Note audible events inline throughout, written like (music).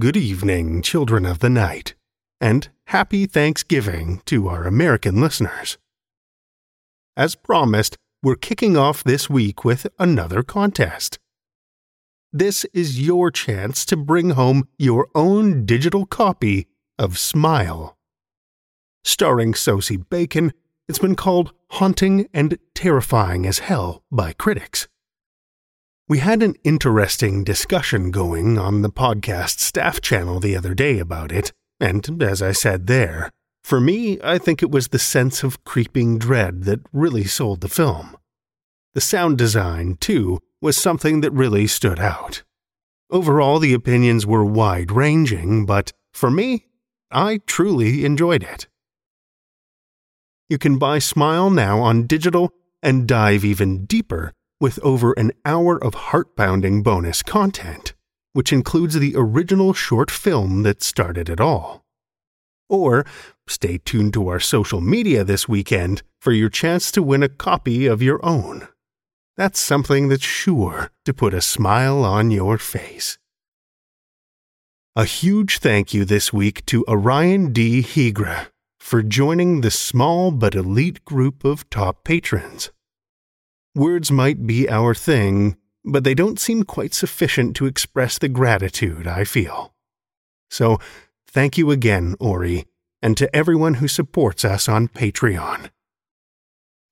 Good evening, children of the night, and happy Thanksgiving to our American listeners. As promised, we're kicking off this week with another contest. This is your chance to bring home your own digital copy of Smile. Starring Sosie Bacon, it's been called haunting and terrifying as hell by critics. We had an interesting discussion going on the podcast staff channel the other day about it, and as I said there, for me, I think it was the sense of creeping dread that really sold the film. The sound design, too, was something that really stood out. Overall, the opinions were wide ranging, but for me, I truly enjoyed it. You can buy Smile now on digital and dive even deeper with over an hour of heart pounding bonus content, which includes the original short film that started it all. Or stay tuned to our social media this weekend for your chance to win a copy of your own. That's something that's sure to put a smile on your face. A huge thank you this week to Orion D. Hegre for joining the small but elite group of top patrons. Words might be our thing, but they don't seem quite sufficient to express the gratitude I feel. So, thank you again, Ori, and to everyone who supports us on Patreon.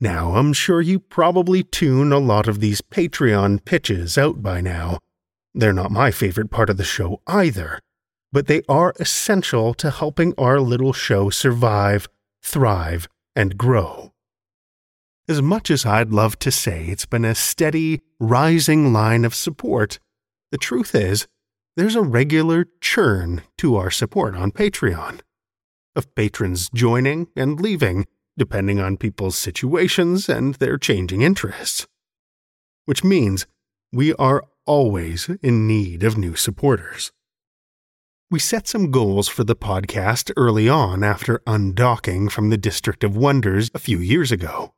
Now, I'm sure you probably tune a lot of these Patreon pitches out by now. They're not my favorite part of the show either, but they are essential to helping our little show survive, thrive, and grow. As much as I'd love to say it's been a steady, rising line of support, the truth is, there's a regular churn to our support on Patreon. Of patrons joining and leaving, depending on people's situations and their changing interests. Which means we are always in need of new supporters. We set some goals for the podcast early on after undocking from the District of Wonders a few years ago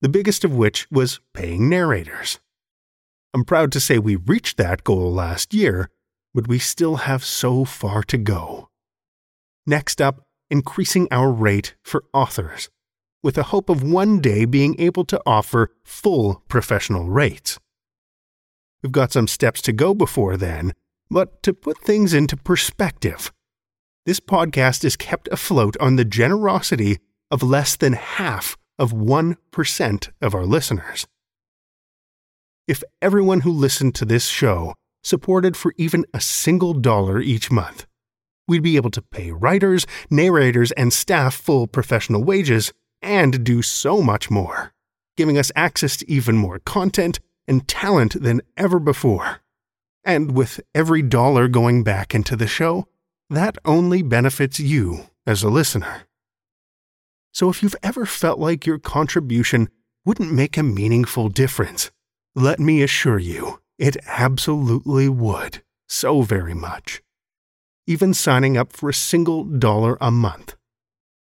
the biggest of which was paying narrators. I'm proud to say we reached that goal last year, but we still have so far to go. Next up, increasing our rate for authors, with the hope of one day being able to offer full professional rates. We've got some steps to go before then, but to put things into perspective, this podcast is kept afloat on the generosity of less than half of 1% of our listeners. If everyone who listened to this show supported for even a single dollar each month, we'd be able to pay writers, narrators, and staff full professional wages and do so much more, giving us access to even more content and talent than ever before. And with every dollar going back into the show, that only benefits you as a listener. So if you've ever felt like your contribution wouldn't make a meaningful difference, let me assure you, it absolutely would, so very much. Even signing up for a single dollar a month.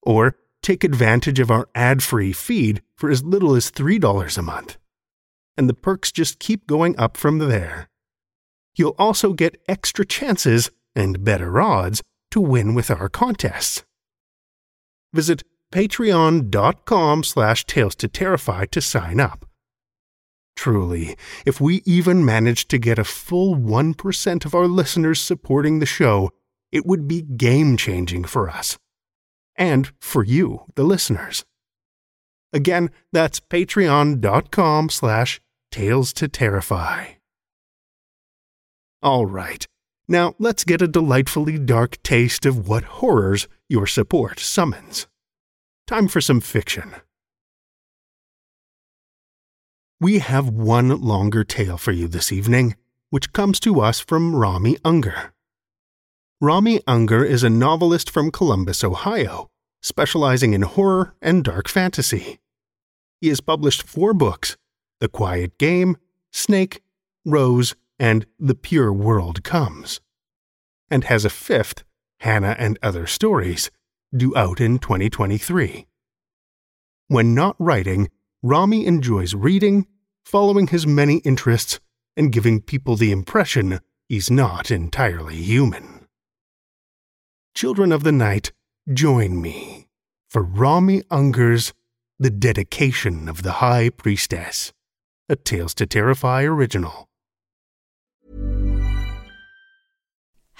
Or take advantage of our ad free feed for as little as $3 a month. And the perks just keep going up from there. You'll also get extra chances and better odds to win with our contests. Visit patreon.com slash tales to terrify to sign up. Truly, if we even managed to get a full 1% of our listeners supporting the show, it would be game changing for us. And for you, the listeners. Again, that's patreon.com slash tales to terrify. All right, now let's get a delightfully dark taste of what horrors your support summons. Time for some fiction. We have one longer tale for you this evening, which comes to us from Rami Unger. Rami Unger is a novelist from Columbus, Ohio, specializing in horror and dark fantasy. He has published four books The Quiet Game, Snake, Rose, and The Pure World Comes, and has a fifth, Hannah and Other Stories, due out in 2023. When not writing, Rami enjoys reading, following his many interests, and giving people the impression he's not entirely human. Children of the Night, join me for Rami Unger's The Dedication of the High Priestess, a Tales to Terrify original.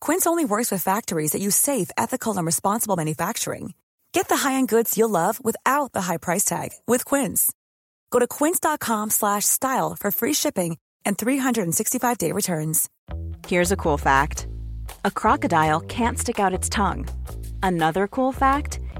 Quince only works with factories that use safe, ethical, and responsible manufacturing. Get the high-end goods you'll love without the high price tag with Quince. Go to quince.com/style for free shipping and 365-day returns. Here's a cool fact. A crocodile can't stick out its tongue. Another cool fact,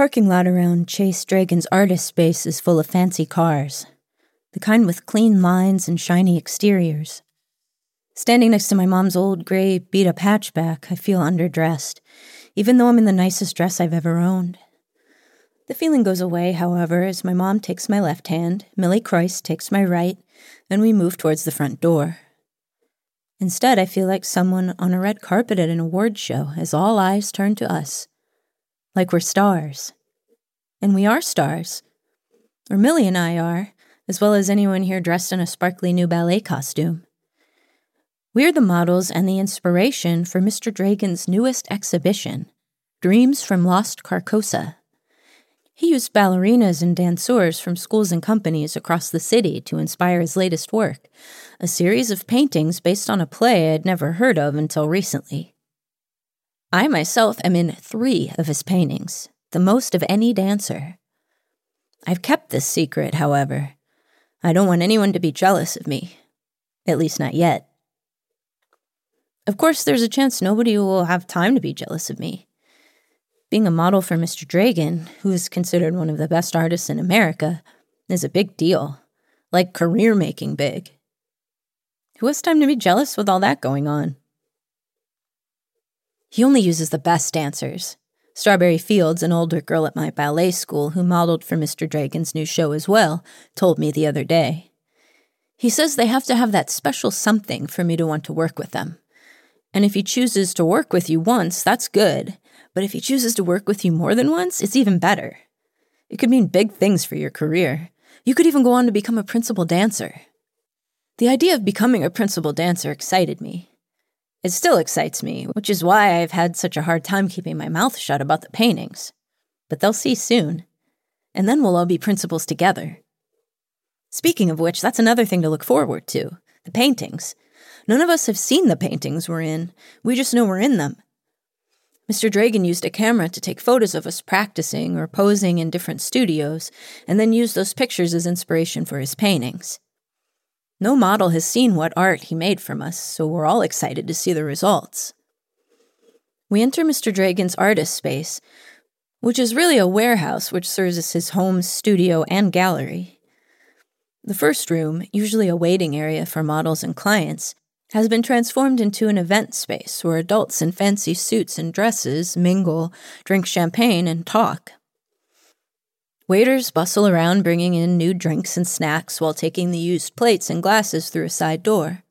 parking lot around Chase Dragon's artist space is full of fancy cars, the kind with clean lines and shiny exteriors. Standing next to my mom's old gray beat up hatchback, I feel underdressed, even though I'm in the nicest dress I've ever owned. The feeling goes away, however, as my mom takes my left hand, Millie Croyce takes my right, and we move towards the front door. Instead, I feel like someone on a red carpet at an award show as all eyes turn to us. Like we're stars. And we are stars. Or Millie and I are, as well as anyone here dressed in a sparkly new ballet costume. We're the models and the inspiration for Mr. Dragon's newest exhibition, Dreams from Lost Carcosa. He used ballerinas and danseurs from schools and companies across the city to inspire his latest work, a series of paintings based on a play I'd never heard of until recently. I myself am in three of his paintings, the most of any dancer. I've kept this secret, however. I don't want anyone to be jealous of me, at least not yet. Of course, there's a chance nobody will have time to be jealous of me. Being a model for Mr. Dragon, who is considered one of the best artists in America, is a big deal. Like career making big. Who has time to be jealous with all that going on? He only uses the best dancers. Strawberry Fields, an older girl at my ballet school who modeled for Mr. Dragon's new show as well, told me the other day. He says they have to have that special something for me to want to work with them. And if he chooses to work with you once, that's good. But if he chooses to work with you more than once, it's even better. It could mean big things for your career. You could even go on to become a principal dancer. The idea of becoming a principal dancer excited me. It still excites me, which is why I've had such a hard time keeping my mouth shut about the paintings. But they'll see soon. And then we'll all be principals together. Speaking of which, that's another thing to look forward to the paintings. None of us have seen the paintings we're in, we just know we're in them. Mr. Dragon used a camera to take photos of us practicing or posing in different studios, and then used those pictures as inspiration for his paintings. No model has seen what art he made from us, so we're all excited to see the results. We enter Mr. Dragon's artist space, which is really a warehouse which serves as his home, studio, and gallery. The first room, usually a waiting area for models and clients, has been transformed into an event space where adults in fancy suits and dresses mingle, drink champagne, and talk. Waiters bustle around bringing in new drinks and snacks while taking the used plates and glasses through a side door.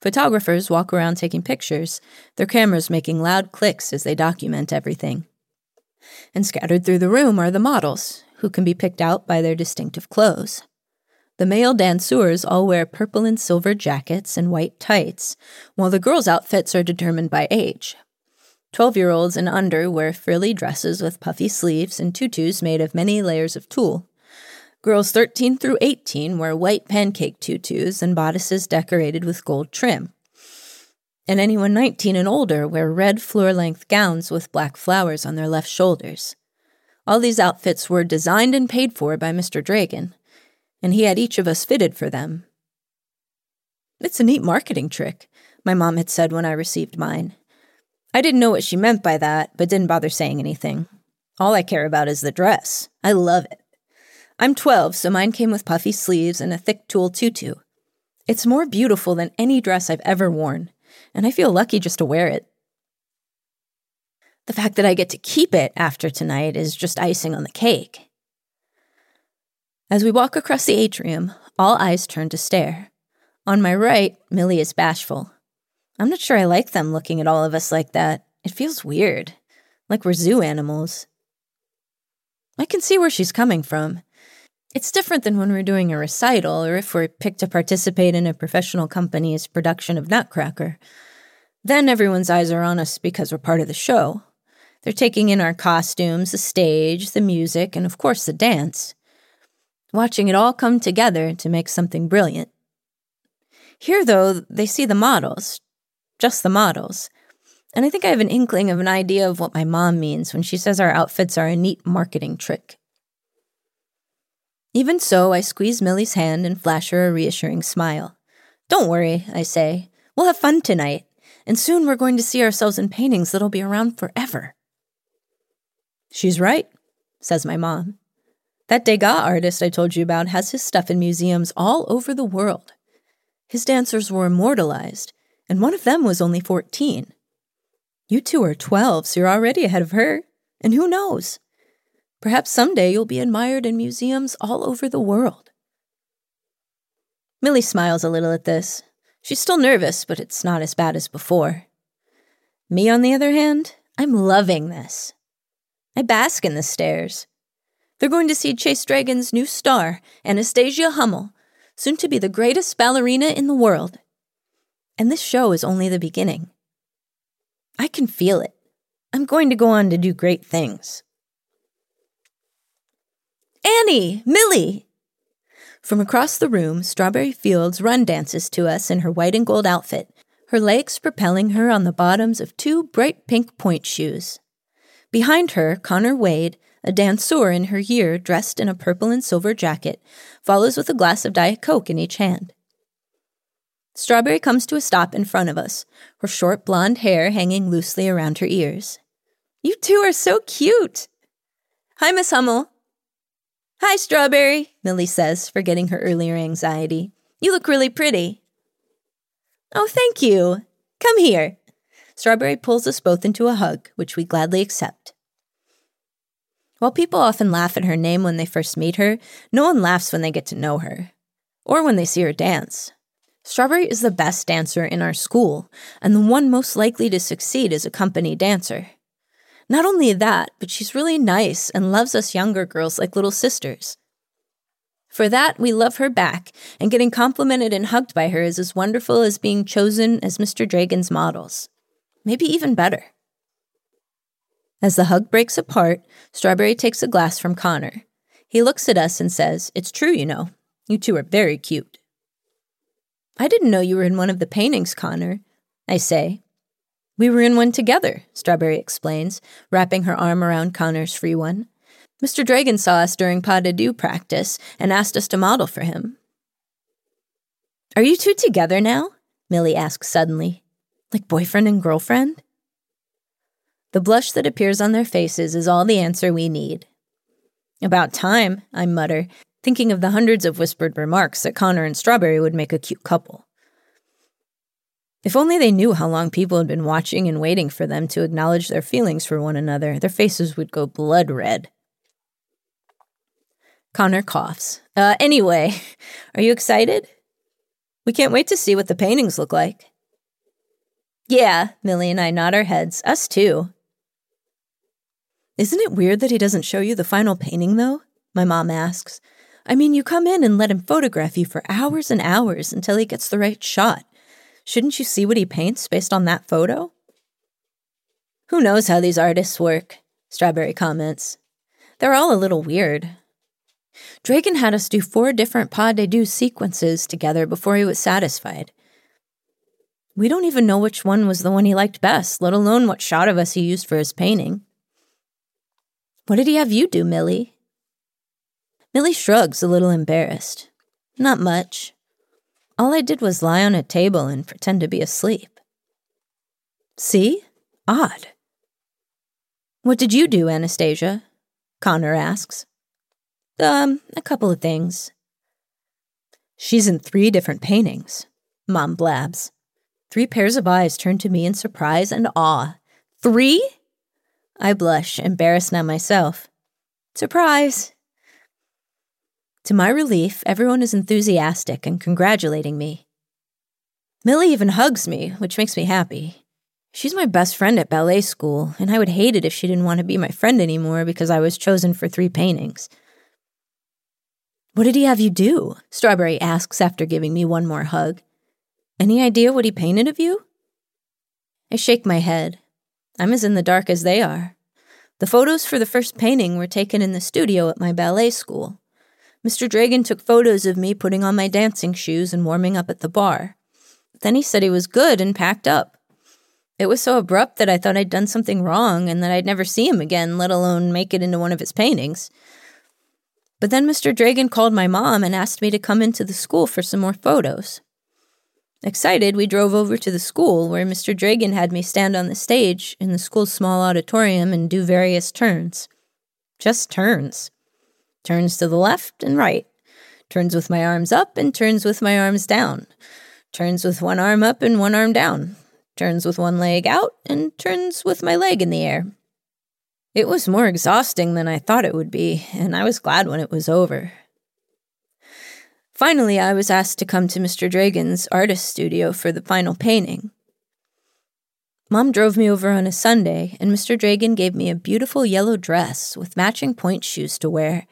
Photographers walk around taking pictures, their cameras making loud clicks as they document everything. And scattered through the room are the models, who can be picked out by their distinctive clothes. The male danseurs all wear purple and silver jackets and white tights, while the girls' outfits are determined by age. Twelve year olds and under wear frilly dresses with puffy sleeves and tutus made of many layers of tulle. Girls 13 through 18 wear white pancake tutus and bodices decorated with gold trim. And anyone 19 and older wear red floor length gowns with black flowers on their left shoulders. All these outfits were designed and paid for by Mr. Dragon, and he had each of us fitted for them. It's a neat marketing trick, my mom had said when I received mine. I didn't know what she meant by that, but didn't bother saying anything. All I care about is the dress. I love it. I'm 12, so mine came with puffy sleeves and a thick tulle tutu. It's more beautiful than any dress I've ever worn, and I feel lucky just to wear it. The fact that I get to keep it after tonight is just icing on the cake. As we walk across the atrium, all eyes turn to stare. On my right, Millie is bashful. I'm not sure I like them looking at all of us like that. It feels weird, like we're zoo animals. I can see where she's coming from. It's different than when we're doing a recital or if we're picked to participate in a professional company's production of Nutcracker. Then everyone's eyes are on us because we're part of the show. They're taking in our costumes, the stage, the music, and of course the dance watching it all come together to make something brilliant. Here, though, they see the models, just the models. And I think I have an inkling of an idea of what my mom means when she says our outfits are a neat marketing trick. Even so, I squeeze Millie's hand and flash her a reassuring smile. Don't worry, I say. We'll have fun tonight, and soon we're going to see ourselves in paintings that'll be around forever. She's right, says my mom. That Degas artist I told you about has his stuff in museums all over the world. His dancers were immortalized, and one of them was only 14. You two are 12, so you're already ahead of her. And who knows? Perhaps someday you'll be admired in museums all over the world. Millie smiles a little at this. She's still nervous, but it's not as bad as before. Me, on the other hand, I'm loving this. I bask in the stares. They're going to see Chase Dragon's new star, Anastasia Hummel, soon to be the greatest ballerina in the world. And this show is only the beginning. I can feel it. I'm going to go on to do great things. Annie! Millie! From across the room, Strawberry Fields run dances to us in her white and gold outfit, her legs propelling her on the bottoms of two bright pink pointe shoes. Behind her, Connor Wade, a dancer in her year dressed in a purple and silver jacket, follows with a glass of Diet Coke in each hand. Strawberry comes to a stop in front of us, her short blonde hair hanging loosely around her ears. You two are so cute. Hi, Miss Hummel. Hi, Strawberry, Millie says, forgetting her earlier anxiety. You look really pretty. Oh, thank you. Come here. Strawberry pulls us both into a hug, which we gladly accept. While people often laugh at her name when they first meet her, no one laughs when they get to know her, or when they see her dance. Strawberry is the best dancer in our school, and the one most likely to succeed as a company dancer. Not only that, but she's really nice and loves us younger girls like little sisters. For that, we love her back, and getting complimented and hugged by her is as wonderful as being chosen as Mr. Dragon's models. Maybe even better. As the hug breaks apart, Strawberry takes a glass from Connor. He looks at us and says, It's true, you know. You two are very cute. I didn't know you were in one of the paintings, Connor. I say. We were in one together, Strawberry explains, wrapping her arm around Connor's free one. Mr. Dragon saw us during pas de deux practice and asked us to model for him. Are you two together now? Millie asks suddenly. Like boyfriend and girlfriend? The blush that appears on their faces is all the answer we need. About time, I mutter, thinking of the hundreds of whispered remarks that Connor and Strawberry would make a cute couple. If only they knew how long people had been watching and waiting for them to acknowledge their feelings for one another, their faces would go blood red. Connor coughs. Uh, anyway, (laughs) are you excited? We can't wait to see what the paintings look like. Yeah, Millie and I nod our heads. Us too. Isn't it weird that he doesn't show you the final painting, though? My mom asks, I mean, you come in and let him photograph you for hours and hours until he gets the right shot. Shouldn't you see what he paints based on that photo? Who knows how these artists work? Strawberry comments. They're all a little weird. Dragon had us do four different pas de deux sequences together before he was satisfied. We don't even know which one was the one he liked best, let alone what shot of us he used for his painting. What did he have you do, Millie? Millie shrugs, a little embarrassed. Not much. All I did was lie on a table and pretend to be asleep. See? Odd. What did you do, Anastasia? Connor asks. Um, a couple of things. She's in three different paintings, Mom blabs. Three pairs of eyes turn to me in surprise and awe. Three? I blush, embarrassed now myself. Surprise! To my relief, everyone is enthusiastic and congratulating me. Millie even hugs me, which makes me happy. She's my best friend at ballet school, and I would hate it if she didn't want to be my friend anymore because I was chosen for three paintings. What did he have you do? Strawberry asks after giving me one more hug. Any idea what he painted of you? I shake my head. I'm as in the dark as they are. The photos for the first painting were taken in the studio at my ballet school. Mr. Dragon took photos of me putting on my dancing shoes and warming up at the barre. Then he said he was good and packed up. It was so abrupt that I thought I'd done something wrong and that I'd never see him again, let alone make it into one of his paintings. But then Mr. Dragon called my mom and asked me to come into the school for some more photos. Excited, we drove over to the school where Mr. Dragon had me stand on the stage in the school's small auditorium and do various turns. just turns. Turns to the left and right. Turns with my arms up and turns with my arms down. Turns with one arm up and one arm down. Turns with one leg out and turns with my leg in the air. It was more exhausting than I thought it would be, and I was glad when it was over. Finally, I was asked to come to Mr. Dragon's artist studio for the final painting. Mom drove me over on a Sunday, and Mr. Dragon gave me a beautiful yellow dress with matching pointe shoes to wear.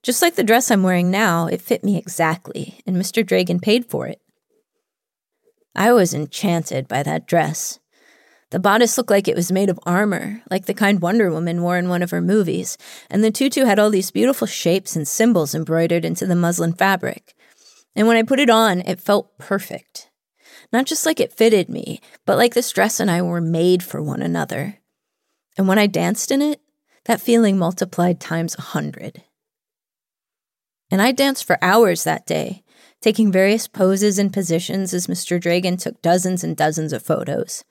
Just like the dress I'm wearing now, it fit me exactly, and Mr. Dragon paid for it. I was enchanted by that dress. The bodice looked like it was made of armor, like the kind Wonder Woman wore in one of her movies, and the tutu had all these beautiful shapes and symbols embroidered into the muslin fabric. And when I put it on, it felt perfect. Not just like it fitted me, but like this dress and I were made for one another. And when I danced in it, that feeling multiplied times a hundred. And I danced for hours that day, taking various poses and positions as Mr. Dragon took dozens and dozens of photos.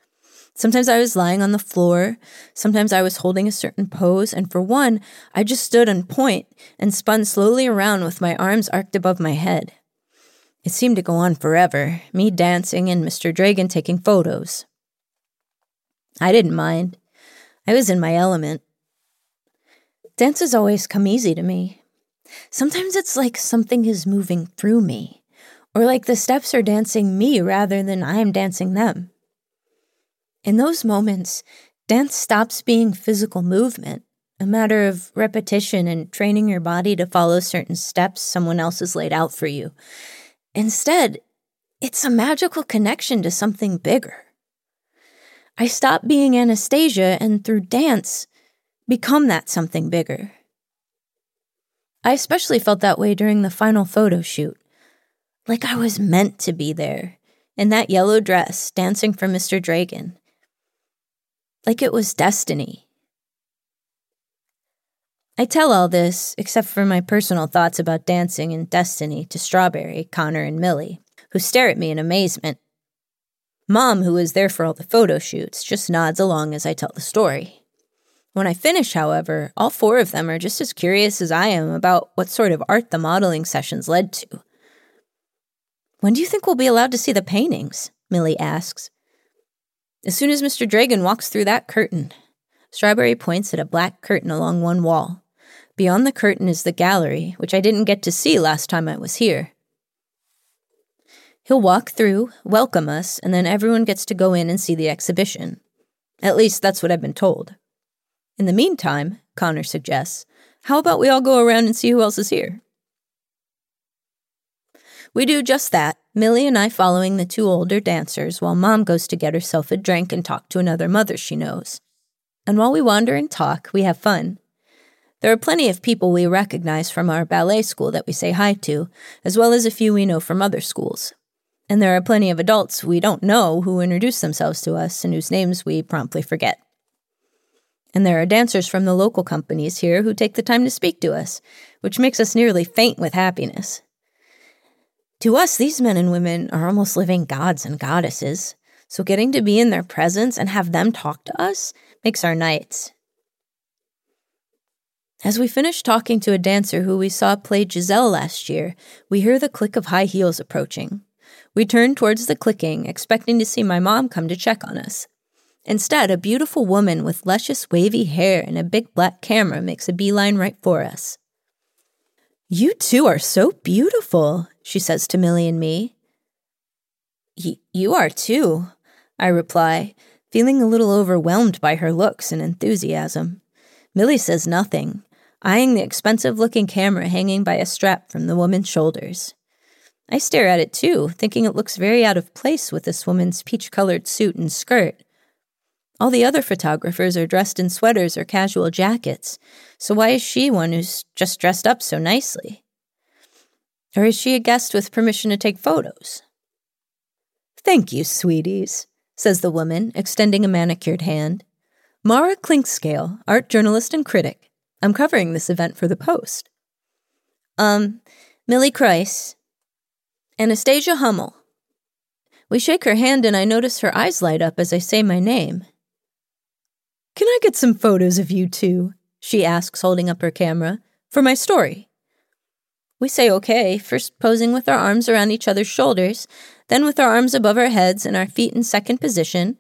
Sometimes I was lying on the floor, sometimes I was holding a certain pose, and for one, I just stood on pointe and spun slowly around with my arms arched above my head. It seemed to go on forever, me dancing and Mr. Dragon taking photos. I didn't mind. I was in my element. Dances always come easy to me. Sometimes it's like something is moving through me, or like the steps are dancing me rather than I'm dancing them. In those moments, dance stops being physical movement, a matter of repetition and training your body to follow certain steps someone else has laid out for you. Instead, it's a magical connection to something bigger. I stop being Anastasia and through dance, become that something bigger. I especially felt that way during the final photo shoot. Like I was meant to be there, in that yellow dress, dancing for Mr. Dragon like it was destiny. I tell all this, except for my personal thoughts about dancing and destiny, to Strawberry, Connor, and Millie, who stare at me in amazement. Mom, who is there for all the photo shoots, just nods along as I tell the story. When I finish, however, all four of them are just as curious as I am about what sort of art the modeling sessions led to. When do you think we'll be allowed to see the paintings? Millie asks, as soon as Mr. Dragon walks through that curtain, Strawberry points at a black curtain along one wall. Beyond the curtain is the gallery, which I didn't get to see last time I was here. He'll walk through, welcome us, and then everyone gets to go in and see the exhibition. At least that's what I've been told. In the meantime, Connor suggests, how about we all go around and see who else is here? We do just that, Millie and I following the two older dancers while Mom goes to get herself a drink and talk to another mother she knows. And while we wander and talk, we have fun. There are plenty of people we recognize from our ballet school that we say hi to, as well as a few we know from other schools. And there are plenty of adults we don't know who introduce themselves to us and whose names we promptly forget. And there are dancers from the local companies here who take the time to speak to us, which makes us nearly faint with happiness. To us, these men and women are almost living gods and goddesses, so getting to be in their presence and have them talk to us makes our nights. As we finish talking to a dancer who we saw play Giselle last year, we hear the click of high heels approaching. We turn towards the clicking, expecting to see my mom come to check on us. Instead, a beautiful woman with luscious wavy hair and a big black camera makes a beeline right for us. You two are so beautiful, she says to Millie and me. You are too, I reply, feeling a little overwhelmed by her looks and enthusiasm. Millie says nothing, eyeing the expensive looking camera hanging by a strap from the woman's shoulders. I stare at it too, thinking it looks very out of place with this woman's peach colored suit and skirt. All the other photographers are dressed in sweaters or casual jackets, so why is she one who's just dressed up so nicely? Or is she a guest with permission to take photos? Thank you, sweeties, says the woman, extending a manicured hand. Mara Clinkscale, art journalist and critic. I'm covering this event for the Post. Um, Millie Kreis. Anastasia Hummel. We shake her hand and I notice her eyes light up as I say my name. Can I get some photos of you two? She asks, holding up her camera. For my story. We say okay, first posing with our arms around each other's shoulders, then with our arms above our heads and our feet in second position,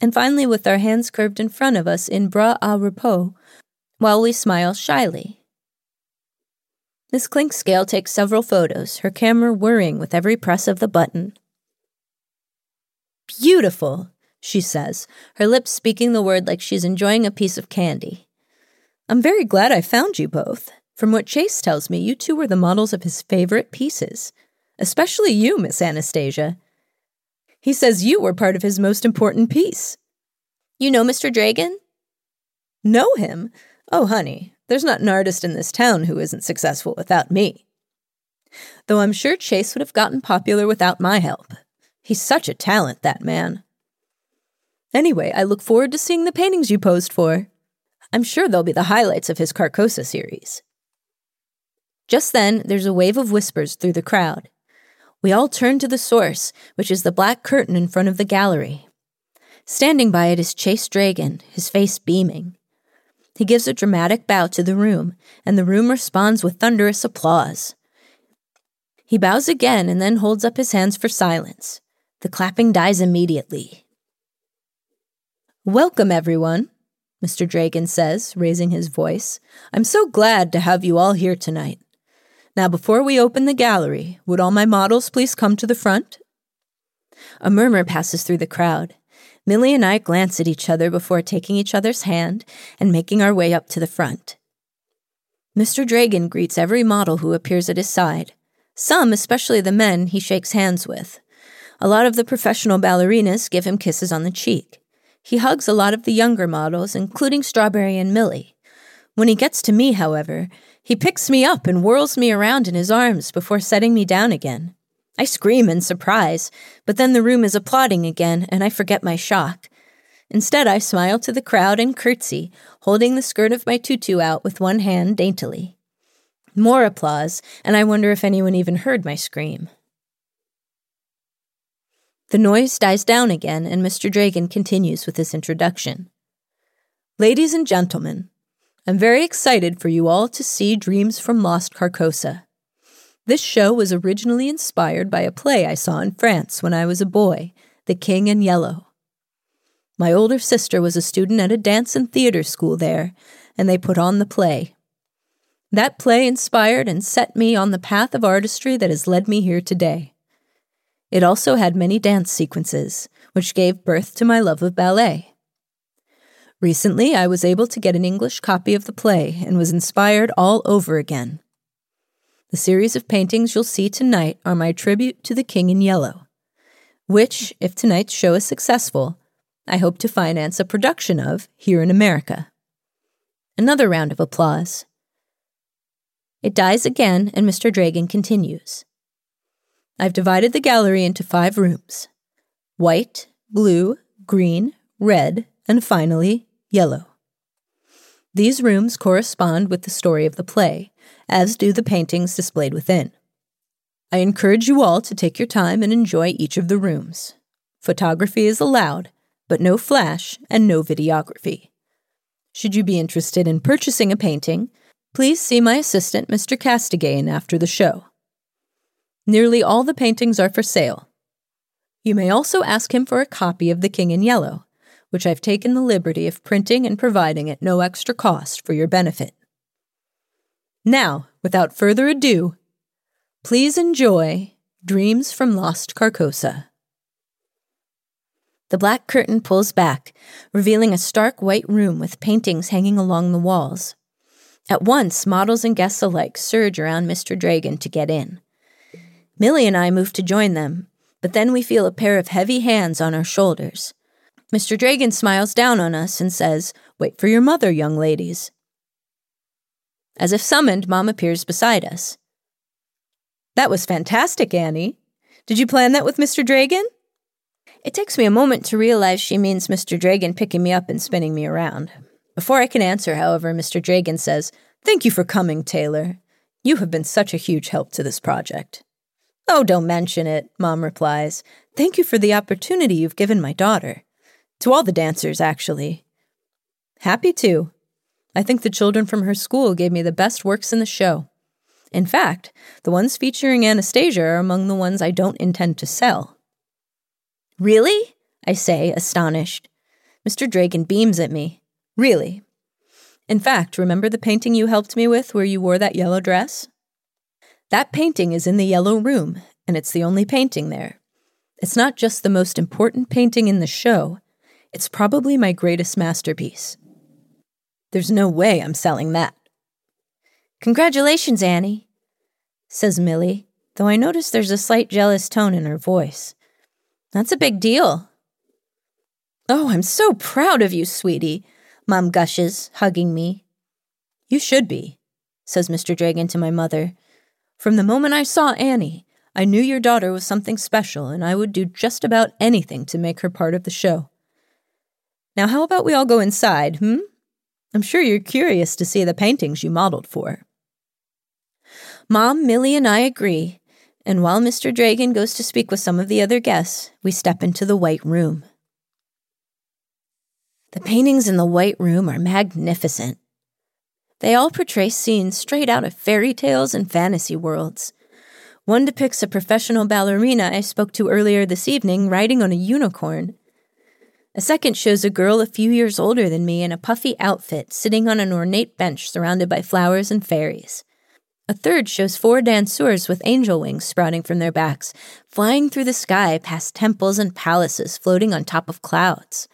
and finally with our hands curved in front of us in bras au repos, while we smile shyly. Miss Clinkscale takes several photos, her camera whirring with every press of the button. Beautiful, she says, her lips speaking the word like she's enjoying a piece of candy. I'm very glad I found you both. From what Chase tells me, you two were the models of his favorite pieces. Especially you, Miss Anastasia. He says you were part of his most important piece. You know Mr. Dragon? Know him? Oh, honey, there's not an artist in this town who isn't successful without me. Though I'm sure Chase would have gotten popular without my help. He's such a talent, that man. Anyway, I look forward to seeing the paintings you posed for. I'm sure they'll be the highlights of his Carcosa series. Just then, there's a wave of whispers through the crowd. We all turn to the source, which is the black curtain in front of the gallery. Standing by it is Chase Dragon, his face beaming. He gives a dramatic bow to the room, and the room responds with thunderous applause. He bows again and then holds up his hands for silence. The clapping dies immediately. Welcome, everyone, Mr. Dragon says, raising his voice. I'm so glad to have you all here tonight. Now, before we open the gallery, would all my models please come to the front? A murmur passes through the crowd. Millie and I glance at each other before taking each other's hand and making our way up to the front. Mr. Dragon greets every model who appears at his side. Some, especially the men, he shakes hands with. A lot of the professional ballerinas give him kisses on the cheek. He hugs a lot of the younger models, including Strawberry and Millie. When he gets to me, however, he picks me up and whirls me around in his arms before setting me down again. I scream in surprise, but then the room is applauding again, and I forget my shock. Instead, I smile to the crowd and curtsy, holding the skirt of my tutu out with one hand daintily. More applause, and I wonder if anyone even heard my scream. The noise dies down again, and Mr. Dragon continues with his introduction. Ladies and gentlemen, I'm very excited for you all to see Dreams from Lost Carcosa. This show was originally inspired by a play I saw in France when I was a boy, The King in Yellow. My older sister was a student at a dance and theater school there, and they put on the play. That play inspired and set me on the path of artistry that has led me here today. It also had many dance sequences, which gave birth to my love of ballet. Recently, I was able to get an English copy of the play and was inspired all over again. The series of paintings you'll see tonight are my tribute to the King in Yellow, which, if tonight's show is successful, I hope to finance a production of here in America. Another round of applause. It dies again, and Mr. Dragon continues. I've divided the gallery into five rooms white, blue, green, red, and finally, yellow. These rooms correspond with the story of the play, as do the paintings displayed within. I encourage you all to take your time and enjoy each of the rooms. Photography is allowed, but no flash and no videography. Should you be interested in purchasing a painting, please see my assistant, Mr. Castaigne, after the show. Nearly all the paintings are for sale. You may also ask him for a copy of The King in Yellow, which I've taken the liberty of printing and providing at no extra cost for your benefit. Now, without further ado, please enjoy Dreams from Lost Carcosa. The black curtain pulls back, revealing a stark white room with paintings hanging along the walls. At once, models and guests alike surge around Mr. Dragon to get in. Millie and I move to join them, but then we feel a pair of heavy hands on our shoulders. Mr. Dragon smiles down on us and says, Wait for your mother, young ladies. As if summoned, Mom appears beside us. That was fantastic, Annie. Did you plan that with Mr. Dragon? It takes me a moment to realize she means Mr. Dragon picking me up and spinning me around. Before I can answer, however, Mr. Dragon says, Thank you for coming, Taylor. You have been such a huge help to this project. Oh, don't mention it, Mom replies. Thank you for the opportunity you've given my daughter. To all the dancers, actually. Happy to. I think the children from her school gave me the best works in the show. In fact, the ones featuring Anastasia are among the ones I don't intend to sell. Really? I say, astonished. Mr. Dragon beams at me. Really? In fact, remember the painting you helped me with where you wore that yellow dress? That painting is in the yellow room, and it's the only painting there. It's not just the most important painting in the show, it's probably my greatest masterpiece. There's no way I'm selling that. Congratulations, Annie, says Millie, though I notice there's a slight jealous tone in her voice. That's a big deal. Oh, I'm so proud of you, sweetie, Mom gushes, hugging me. You should be, says Mr. Dragon to my mother. From the moment I saw Annie, I knew your daughter was something special, and I would do just about anything to make her part of the show. Now, how about we all go inside, hmm? I'm sure you're curious to see the paintings you modeled for. Mom, Millie, and I agree, and while Mr. Dragon goes to speak with some of the other guests, we step into the White Room. The paintings in the White Room are magnificent. They all portray scenes straight out of fairy tales and fantasy worlds. One depicts a professional ballerina I spoke to earlier this evening riding on a unicorn. A second shows a girl a few years older than me in a puffy outfit sitting on an ornate bench surrounded by flowers and fairies. A third shows four danseurs with angel wings sprouting from their backs, flying through the sky past temples and palaces floating on top of clouds.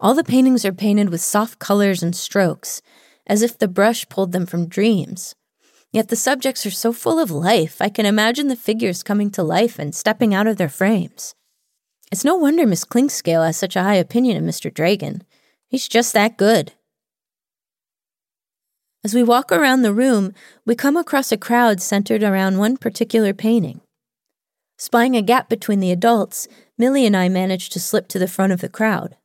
All the paintings are painted with soft colors and strokes, as if the brush pulled them from dreams. Yet the subjects are so full of life, I can imagine the figures coming to life and stepping out of their frames. It's no wonder Miss Clinkscale has such a high opinion of Mr. Dragon. He's just that good. As we walk around the room, we come across a crowd centered around one particular painting. Spying a gap between the adults, Millie and I manage to slip to the front of the crowd.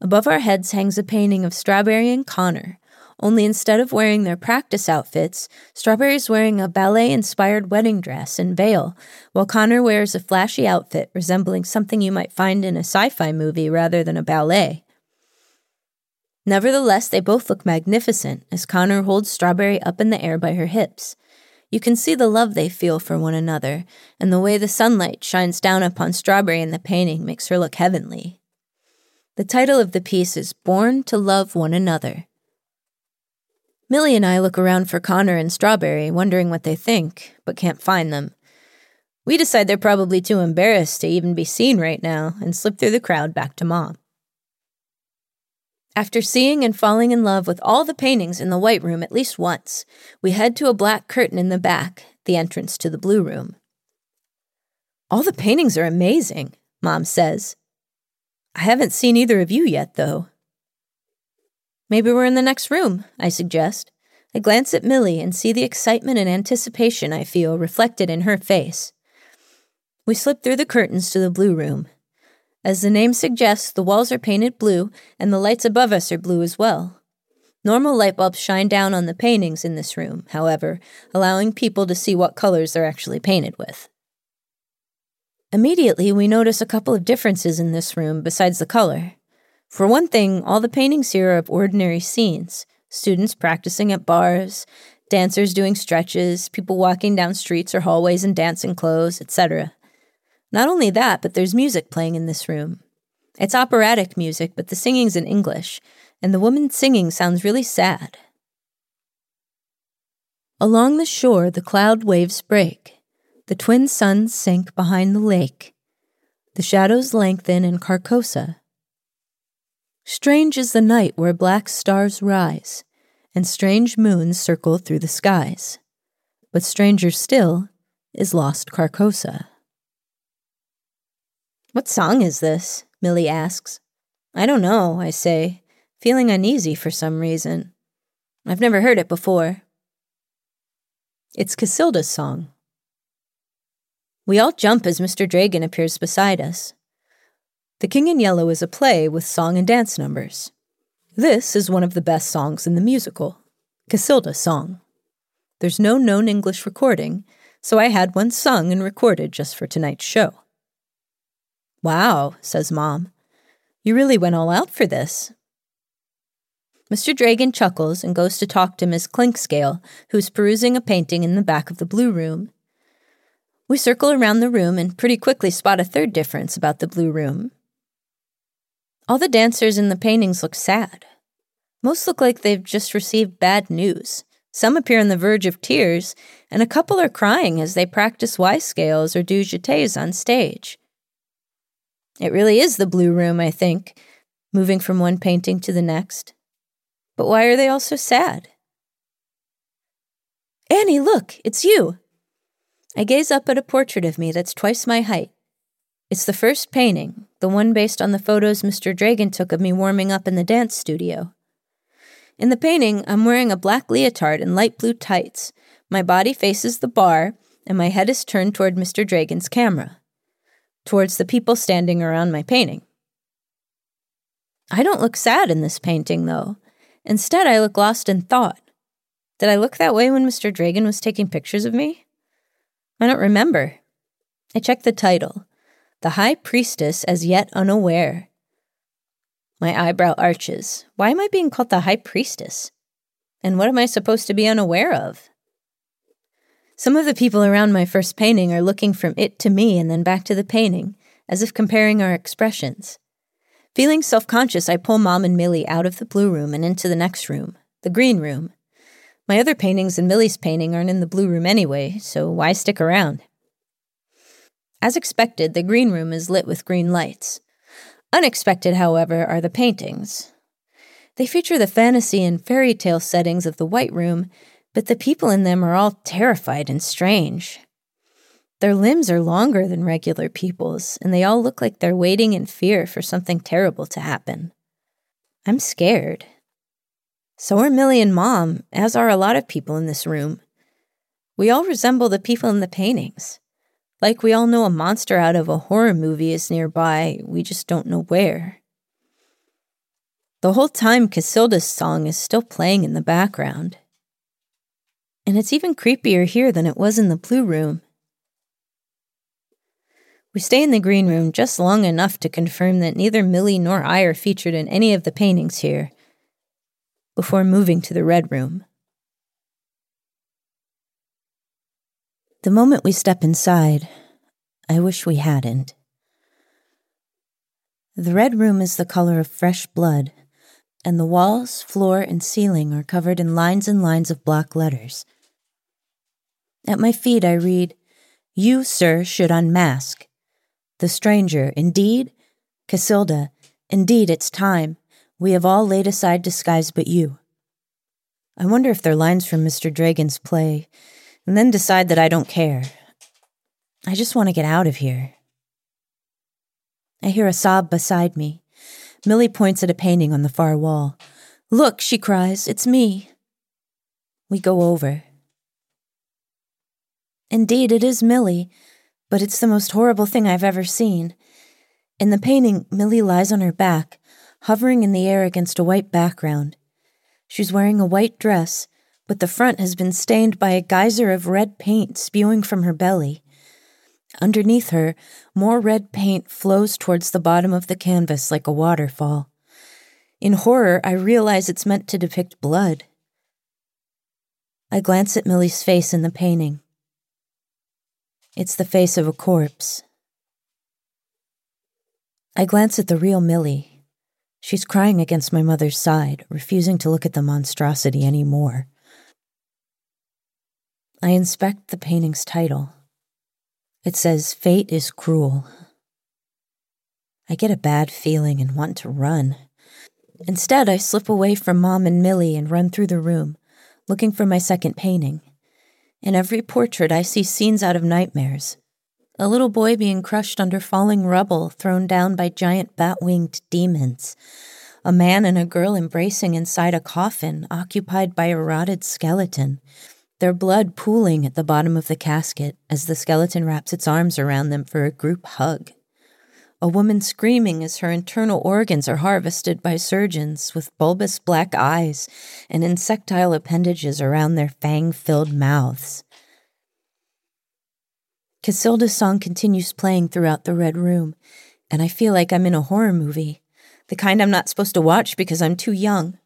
Above our heads hangs a painting of Strawberry and Connor, only instead of wearing their practice outfits, Strawberry's wearing a ballet inspired wedding dress and veil, while Connor wears a flashy outfit resembling something you might find in a sci fi movie rather than a ballet. Nevertheless, they both look magnificent as Connor holds Strawberry up in the air by her hips. You can see the love they feel for one another, and the way the sunlight shines down upon Strawberry in the painting makes her look heavenly. The title of the piece is Born to Love One Another. Millie and I look around for Connor and Strawberry, wondering what they think, but can't find them. We decide they're probably too embarrassed to even be seen right now and slip through the crowd back to Mom. After seeing and falling in love with all the paintings in the White Room at least once, we head to a black curtain in the back, the entrance to the Blue Room. All the paintings are amazing, Mom says. I haven't seen either of you yet, though. Maybe we're in the next room, I suggest. I glance at Millie and see the excitement and anticipation I feel reflected in her face. We slip through the curtains to the Blue Room, as the name suggests, the walls are painted blue, and the lights above us are blue as well. Normal light bulbs shine down on the paintings in this room, however, allowing people to see what colors they're actually painted with. Immediately, we notice a couple of differences in this room besides the color. For one thing, all the paintings here are of ordinary scenes students practicing at barres, dancers doing stretches, people walking down streets or hallways in dancing clothes, etc. Not only that, but there's music playing in this room. It's operatic music, but the singing's in English, and the woman singing sounds really sad. Along the shore, the cloud waves break. The twin suns sink behind the lake. The shadows lengthen in Carcosa. Strange is the night where black stars rise, and strange moons circle through the skies. But stranger still is lost Carcosa. What song is this? Millie asks. I don't know, I say, feeling uneasy for some reason. I've never heard it before. It's Cassilda's song. We all jump as Mr. Dragon appears beside us. The King in Yellow is a play with song and dance numbers. This is one of the best songs in the musical, Cassilda's song. There's no known English recording, so I had one sung and recorded just for tonight's show. Wow, says Mom. You really went all out for this. Mr. Dragon chuckles and goes to talk to Miss Clinkscale, who's perusing a painting in the back of the blue room. We circle around the room and pretty quickly spot a third difference about the blue room. All the dancers in the paintings look sad. Most look like they've just received bad news. Some appear on the verge of tears, and a couple are crying as they practice Y scales or do jetés on stage. It really is the blue room, I think, moving from one painting to the next. But why are they all so sad? Annie, look, it's you. I gaze up at a portrait of me that's twice my height. It's the first painting, the one based on the photos Mr. Dragon took of me warming up in the dance studio. In the painting, I'm wearing a black leotard and light blue tights. My body faces the barre, and my head is turned toward Mr. Dragon's camera, towards the people standing around my painting. I don't look sad in this painting, though. Instead, I look lost in thought. Did I look that way when Mr. Dragon was taking pictures of me? I don't remember. I checked the title The High Priestess as Yet Unaware. My eyebrow arches. Why am I being called the High Priestess? And what am I supposed to be unaware of? Some of the people around my first painting are looking from it to me and then back to the painting, as if comparing our expressions. Feeling self conscious, I pull Mom and Millie out of the blue room and into the next room, the green room. My other paintings and Millie's painting aren't in the blue room anyway, so why stick around? As expected, the green room is lit with green lights. Unexpected, however, are the paintings. They feature the fantasy and fairy tale settings of the White Room, but the people in them are all terrified and strange. Their limbs are longer than regular people's, and they all look like they're waiting in fear for something terrible to happen. I'm scared. So are Millie and Mom, as are a lot of people in this room. We all resemble the people in the paintings. Like we all know a monster out of a horror movie is nearby, we just don't know where. The whole time, Cassilda's song is still playing in the background. And it's even creepier here than it was in the blue room. We stay in the green room just long enough to confirm that neither Millie nor I are featured in any of the paintings here, before moving to the red room. The moment we step inside, I wish we hadn't. The red room is the color of fresh blood, and the walls, floor, and ceiling are covered in lines and lines of block letters. At my feet, I read, You, sir, should unmask. The stranger, indeed? Cassilda, indeed, it's time. We have all laid aside disguise but you. I wonder if they're lines from Mr. Dragon's play, and then decide that I don't care. I just want to get out of here. I hear a sob beside me. Millie points at a painting on the far wall. Look, she cries, it's me. We go over. Indeed, it is Millie, but it's the most horrible thing I've ever seen. In the painting, Millie lies on her back, hovering in the air against a white background. She's wearing a white dress, but the front has been stained by a geyser of red paint spewing from her belly. Underneath her, more red paint flows towards the bottom of the canvas like a waterfall. In horror, I realize it's meant to depict blood. I glance at Millie's face in the painting. It's the face of a corpse. I glance at the real Millie. She's crying against my mother's side, refusing to look at the monstrosity any more. I inspect the painting's title. It says, Fate is Cruel. I get a bad feeling and want to run. Instead, I slip away from Mom and Millie and run through the room, looking for my second painting. In every portrait, I see scenes out of nightmares. A little boy being crushed under falling rubble thrown down by giant bat winged demons. A man and a girl embracing inside a coffin occupied by a rotted skeleton, their blood pooling at the bottom of the casket as the skeleton wraps its arms around them for a group hug. A woman screaming as her internal organs are harvested by surgeons with bulbous black eyes and insectile appendages around their fang filled mouths. Cassilda's song continues playing throughout the red room, and I feel like I'm in a horror movie, the kind I'm not supposed to watch because I'm too young.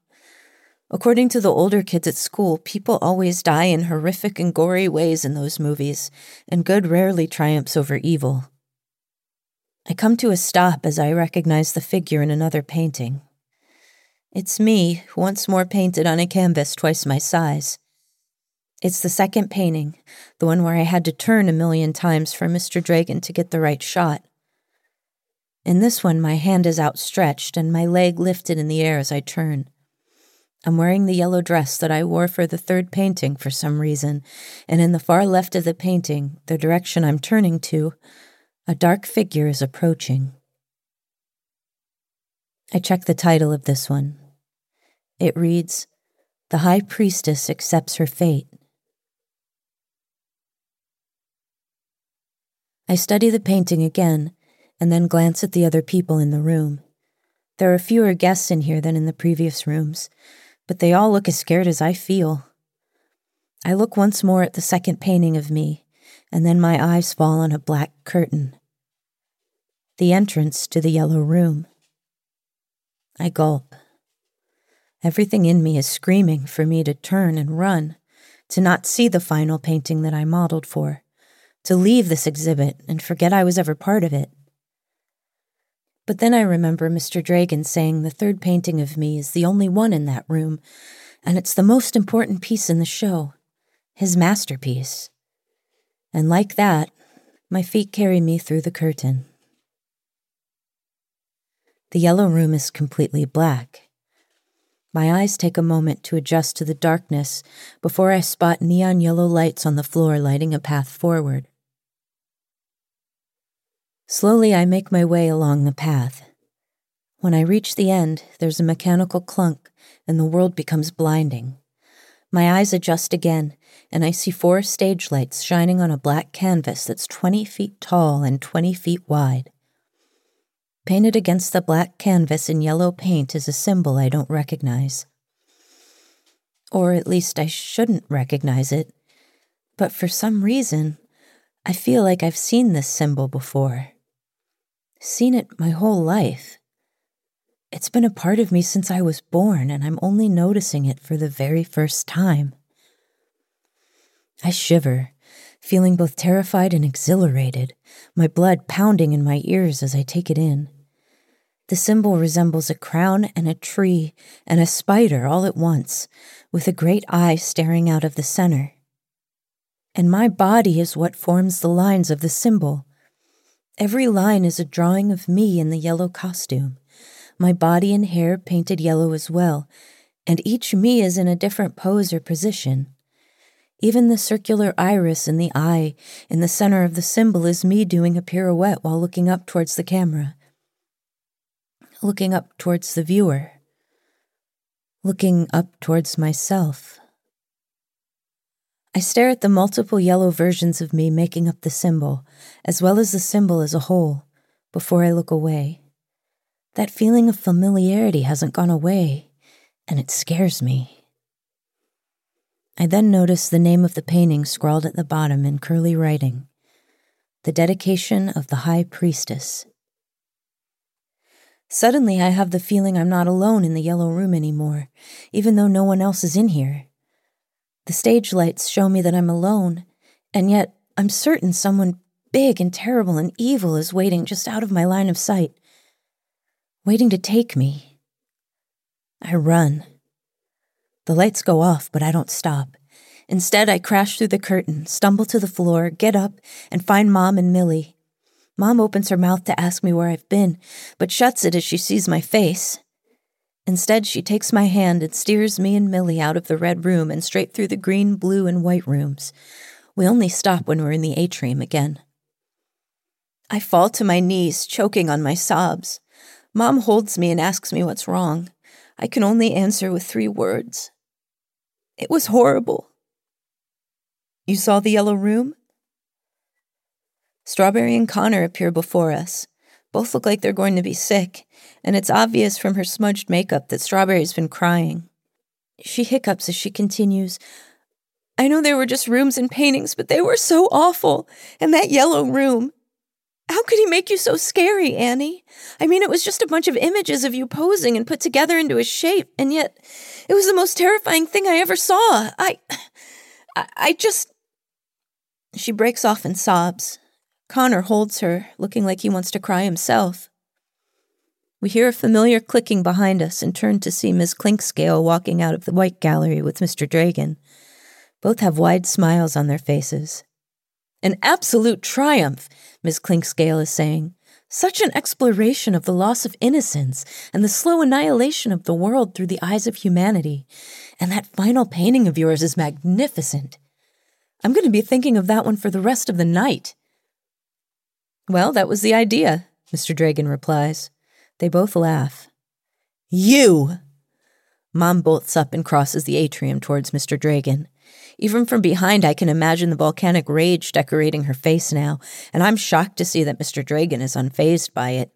According to the older kids at school, people always die in horrific and gory ways in those movies, and good rarely triumphs over evil. I come to a stop as I recognize the figure in another painting. It's me, once more painted on a canvas twice my size. It's the second painting, the one where I had to turn a million times for Mr. Dragon to get the right shot. In this one, my hand is outstretched and my leg lifted in the air as I turn. I'm wearing the yellow dress that I wore for the third painting for some reason, and in the far left of the painting, the direction I'm turning to, a dark figure is approaching. I check the title of this one. It reads, The High Priestess Accepts Her Fate. I study the painting again and then glance at the other people in the room. There are fewer guests in here than in the previous rooms, but they all look as scared as I feel. I look once more at the second painting of me, and then my eyes fall on a black curtain. The entrance to the yellow room. I gulp. Everything in me is screaming for me to turn and run, to not see the final painting that I modeled for, to leave this exhibit and forget I was ever part of it. But then I remember Mr. Dragon saying the third painting of me is the only one in that room, and it's the most important piece in the show, his masterpiece. And like that, my feet carry me through the curtain. The yellow room is completely black. My eyes take a moment to adjust to the darkness before I spot neon yellow lights on the floor lighting a path forward. Slowly, I make my way along the path. When I reach the end, there's a mechanical clunk, and the world becomes blinding. My eyes adjust again, and I see four stage lights shining on a black canvas that's 20 feet tall and 20 feet wide. Painted against the black canvas in yellow paint is a symbol I don't recognize. Or at least I shouldn't recognize it. But for some reason, I feel like I've seen this symbol before seen it my whole life. It's been a part of me since I was born, and I'm only noticing it for the very first time. I shiver, feeling both terrified and exhilarated, my blood pounding in my ears as I take it in. The symbol resembles a crown and a tree and a spider all at once, with a great eye staring out of the center. And my body is what forms the lines of the symbol, Every line is a drawing of me in the yellow costume, my body and hair painted yellow as well, and each me is in a different pose or position. Even the circular iris in the eye in the center of the symbol is me doing a pirouette while looking up towards the camera, looking up towards the viewer, looking up towards myself. I stare at the multiple yellow versions of me making up the symbol, as well as the symbol as a whole, before I look away. That feeling of familiarity hasn't gone away, and it scares me. I then notice the name of the painting scrawled at the bottom in curly writing The Dedication of the High Priestess. Suddenly, I have the feeling I'm not alone in the yellow room anymore, even though no one else is in here. The stage lights show me that I'm alone, and yet I'm certain someone big and terrible and evil is waiting just out of my line of sight, waiting to take me. I run. The lights go off, but I don't stop. Instead, I crash through the curtain, stumble to the floor, get up, and find Mom and Millie. Mom opens her mouth to ask me where I've been, but shuts it as she sees my face. Instead, she takes my hand and steers me and Millie out of the red room and straight through the green, blue, and white rooms. We only stop when we're in the atrium again. I fall to my knees, choking on my sobs. Mom holds me and asks me what's wrong. I can only answer with three words It was horrible. You saw the yellow room? Strawberry and Connor appear before us. Both look like they're going to be sick, and it's obvious from her smudged makeup that Strawberry's been crying. She hiccups as she continues. I know they were just rooms and paintings, but they were so awful. And that yellow room. How could he make you so scary, Annie? I mean, it was just a bunch of images of you posing and put together into a shape, and yet it was the most terrifying thing I ever saw. I. I, I just. She breaks off and sobs. Connor holds her, looking like he wants to cry himself. We hear a familiar clicking behind us and turn to see Miss Clinkscale walking out of the White Gallery with Mr. Dragon. Both have wide smiles on their faces. An absolute triumph, Miss Clinkscale is saying. Such an exploration of the loss of innocence and the slow annihilation of the world through the eyes of humanity. And that final painting of yours is magnificent. I'm going to be thinking of that one for the rest of the night. Well, that was the idea, Mr. Dragon replies. They both laugh. You! Mom bolts up and crosses the atrium towards Mr. Dragon. Even from behind, I can imagine the volcanic rage decorating her face now, and I'm shocked to see that Mr. Dragon is unfazed by it.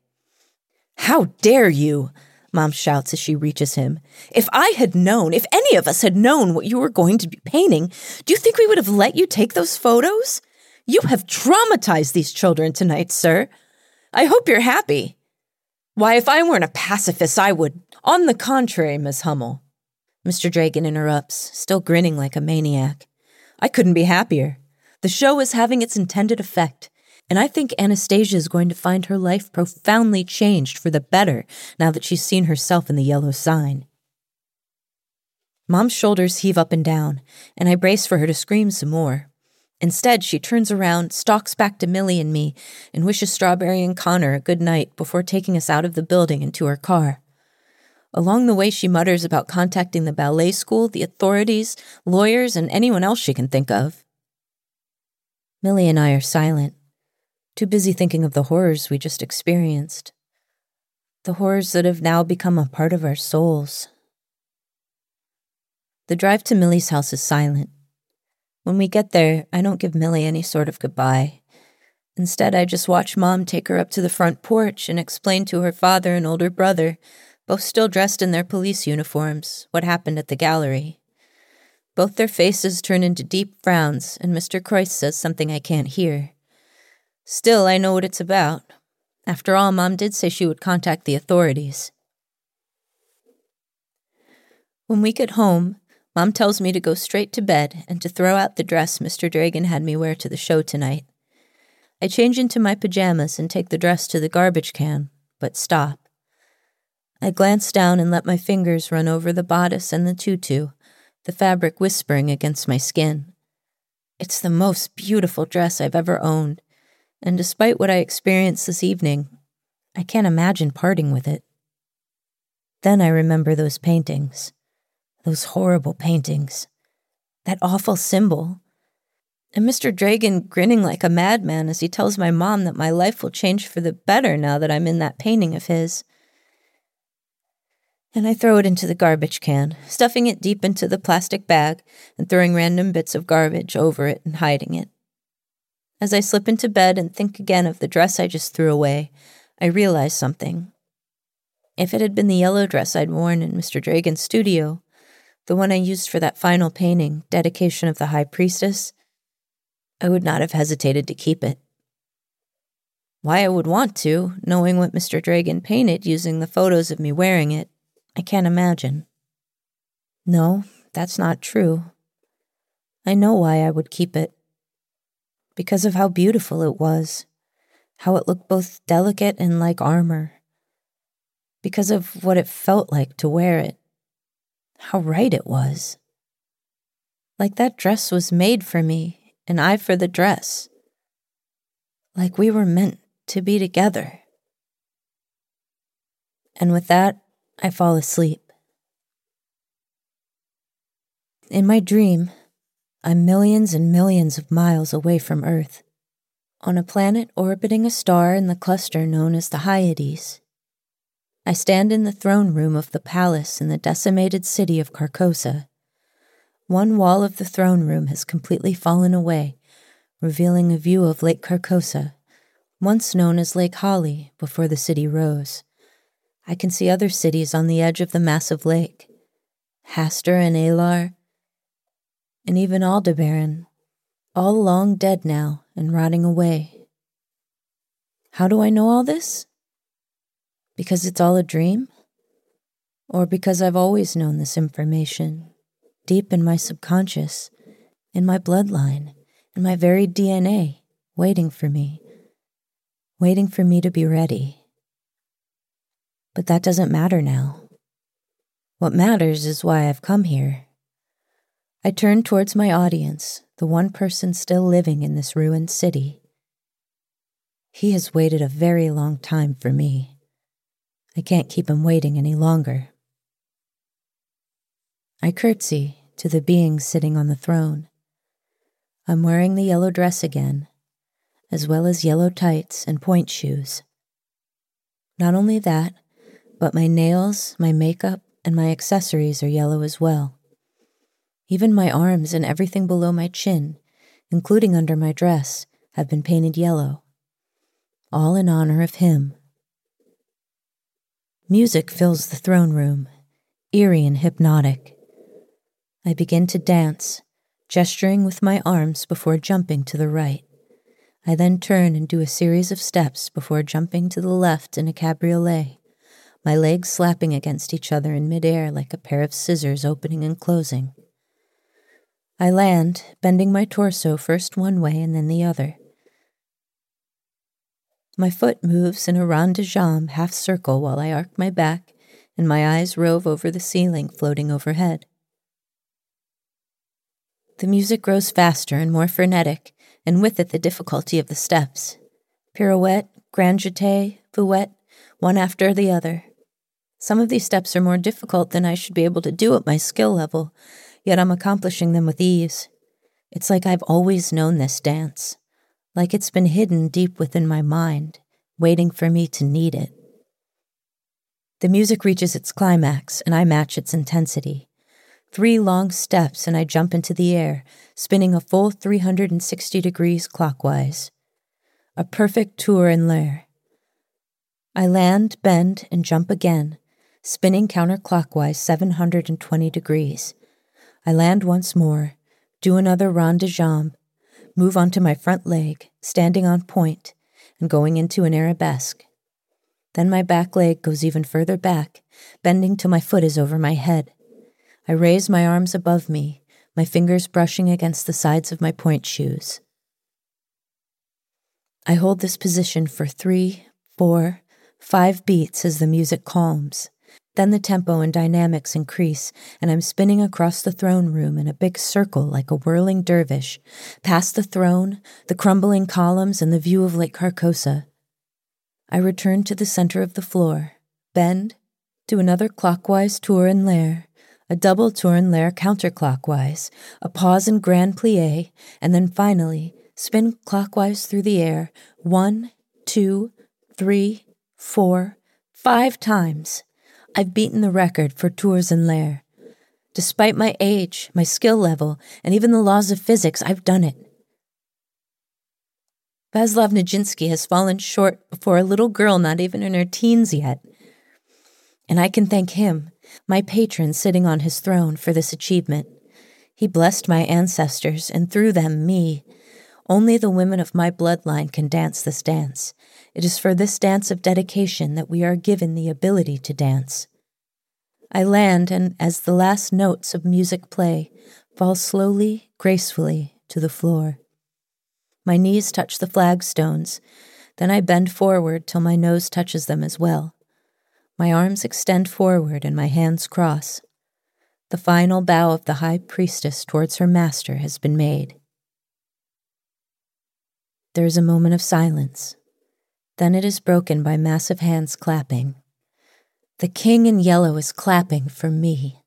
How dare you! Mom shouts as she reaches him. If I had known, if any of us had known what you were going to be painting, do you think we would have let you take those photos? You have traumatized these children tonight, sir. I hope you're happy. Why, if I weren't a pacifist, I would. On the contrary, Miss Hummel, Mr. Dragon interrupts, still grinning like a maniac. I couldn't be happier. The show is having its intended effect, and I think Anastasia is going to find her life profoundly changed for the better now that she's seen herself in the yellow sign. Mom's shoulders heave up and down, and I brace for her to scream some more. Instead, she turns around, stalks back to Millie and me, and wishes Strawberry and Connor a good night before taking us out of the building and to her car. Along the way, she mutters about contacting the ballet school, the authorities, lawyers, and anyone else she can think of. Millie and I are silent, too busy thinking of the horrors we just experienced. The horrors that have now become a part of our souls. The drive to Millie's house is silent. When we get there, I don't give Millie any sort of goodbye. Instead, I just watch Mom take her up to the front porch and explain to her father and older brother both still dressed in their police uniforms, what happened at the gallery. Both their faces turn into deep frowns, and Mr. Croyce says something I can't hear. Still, I know what it's about. After all, Mom did say she would contact the authorities. When we get home, Mom tells me to go straight to bed and to throw out the dress Mr. Dragon had me wear to the show tonight. I change into my pajamas and take the dress to the garbage can, but stop. I glance down and let my fingers run over the bodice and the tutu, the fabric whispering against my skin. It's the most beautiful dress I've ever owned, and despite what I experienced this evening, I can't imagine parting with it. Then I remember those paintings, those horrible paintings, that awful symbol, and Mr. Dragon grinning like a madman as he tells my mom that my life will change for the better now that I'm in that painting of his and I throw it into the garbage can, stuffing it deep into the plastic bag and throwing random bits of garbage over it and hiding it. As I slip into bed and think again of the dress I just threw away, I realize something. If it had been the yellow dress I'd worn in Mr. Dragon's studio, the one I used for that final painting, Dedication of the High Priestess, I would not have hesitated to keep it. Why I would want to, knowing what Mr. Dragon painted using the photos of me wearing it, I can't imagine. No, that's not true. I know why I would keep it. Because of how beautiful it was, how it looked both delicate and like armor. Because of what it felt like to wear it, how right it was. Like that dress was made for me, and I for the dress. Like we were meant to be together. And with that, I fall asleep. In my dream, I'm millions and millions of miles away from Earth, on a planet orbiting a star in the cluster known as the Hyades. I stand in the throne room of the palace in the decimated city of Carcosa. One wall of the throne room has completely fallen away, revealing a view of Lake Carcosa, once known as Lake Hali before the city rose. I can see other cities on the edge of the massive lake Hastur and Alar, and even Aldebaran, all long dead now and rotting away. How do I know all this? Because it's all a dream? Or because I've always known this information, deep in my subconscious, in my bloodline, in my very DNA, waiting for me, waiting for me to be ready. But that doesn't matter now. What matters is why I've come here. I turn towards my audience, the one person still living in this ruined city. He has waited a very long time for me. I can't keep him waiting any longer. I curtsy to the being sitting on the throne. I'm wearing the yellow dress again, as well as yellow tights and pointe shoes. Not only that, but my nails, my makeup, and my accessories are yellow as well. Even my arms and everything below my chin, including under my dress, have been painted yellow. All in honor of him. Music fills the throne room, eerie and hypnotic. I begin to dance, gesturing with my arms before jumping to the right. I then turn and do a series of steps before jumping to the left in a cabriolet my legs slapping against each other in midair like a pair of scissors opening and closing. I land, bending my torso first one way and then the other. My foot moves in a rond de jambe half circle while I arc my back and my eyes rove over the ceiling floating overhead. The music grows faster and more frenetic, and with it the difficulty of the steps. Pirouette, grand jeté, fouette, one after the other. Some of these steps are more difficult than I should be able to do at my skill level, yet I'm accomplishing them with ease. It's like I've always known this dance, like it's been hidden deep within my mind, waiting for me to need it. The music reaches its climax, and I match its intensity. Three long steps, and I jump into the air, spinning a full 360 degrees clockwise. A perfect tour in l'air. I land, bend, and jump again, spinning counterclockwise 720 degrees. I land once more, do another rond de jambe, move onto my front leg, standing on pointe, and going into an arabesque. Then my back leg goes even further back, bending till my foot is over my head. I raise my arms above me, my fingers brushing against the sides of my pointe shoes. I hold this position for three, four, five beats as the music calms. Then the tempo and dynamics increase, and I'm spinning across the throne room in a big circle like a whirling dervish, past the throne, the crumbling columns, and the view of Lake Carcosa. I return to the center of the floor, bend, do another clockwise tour in l'air, a double tour in l'air counterclockwise, a pause in grand plie, and then finally spin clockwise through the air one, two, three, four, five times. I've beaten the record for tours in l'air. Despite my age, my skill level, and even the laws of physics, I've done it. Vaslav Nijinsky has fallen short before a little girl not even in her teens yet. And I can thank him, my patron sitting on his throne, for this achievement. He blessed my ancestors, and through them, me. Only the women of my bloodline can dance this dance, it is for this dance of dedication that we are given the ability to dance. I land, and as the last notes of music play, fall slowly, gracefully to the floor. My knees touch the flagstones, then I bend forward till my nose touches them as well. My arms extend forward and my hands cross. The final bow of the high priestess towards her master has been made. There is a moment of silence. Then it is broken by massive hands clapping. The king in yellow is clapping for me.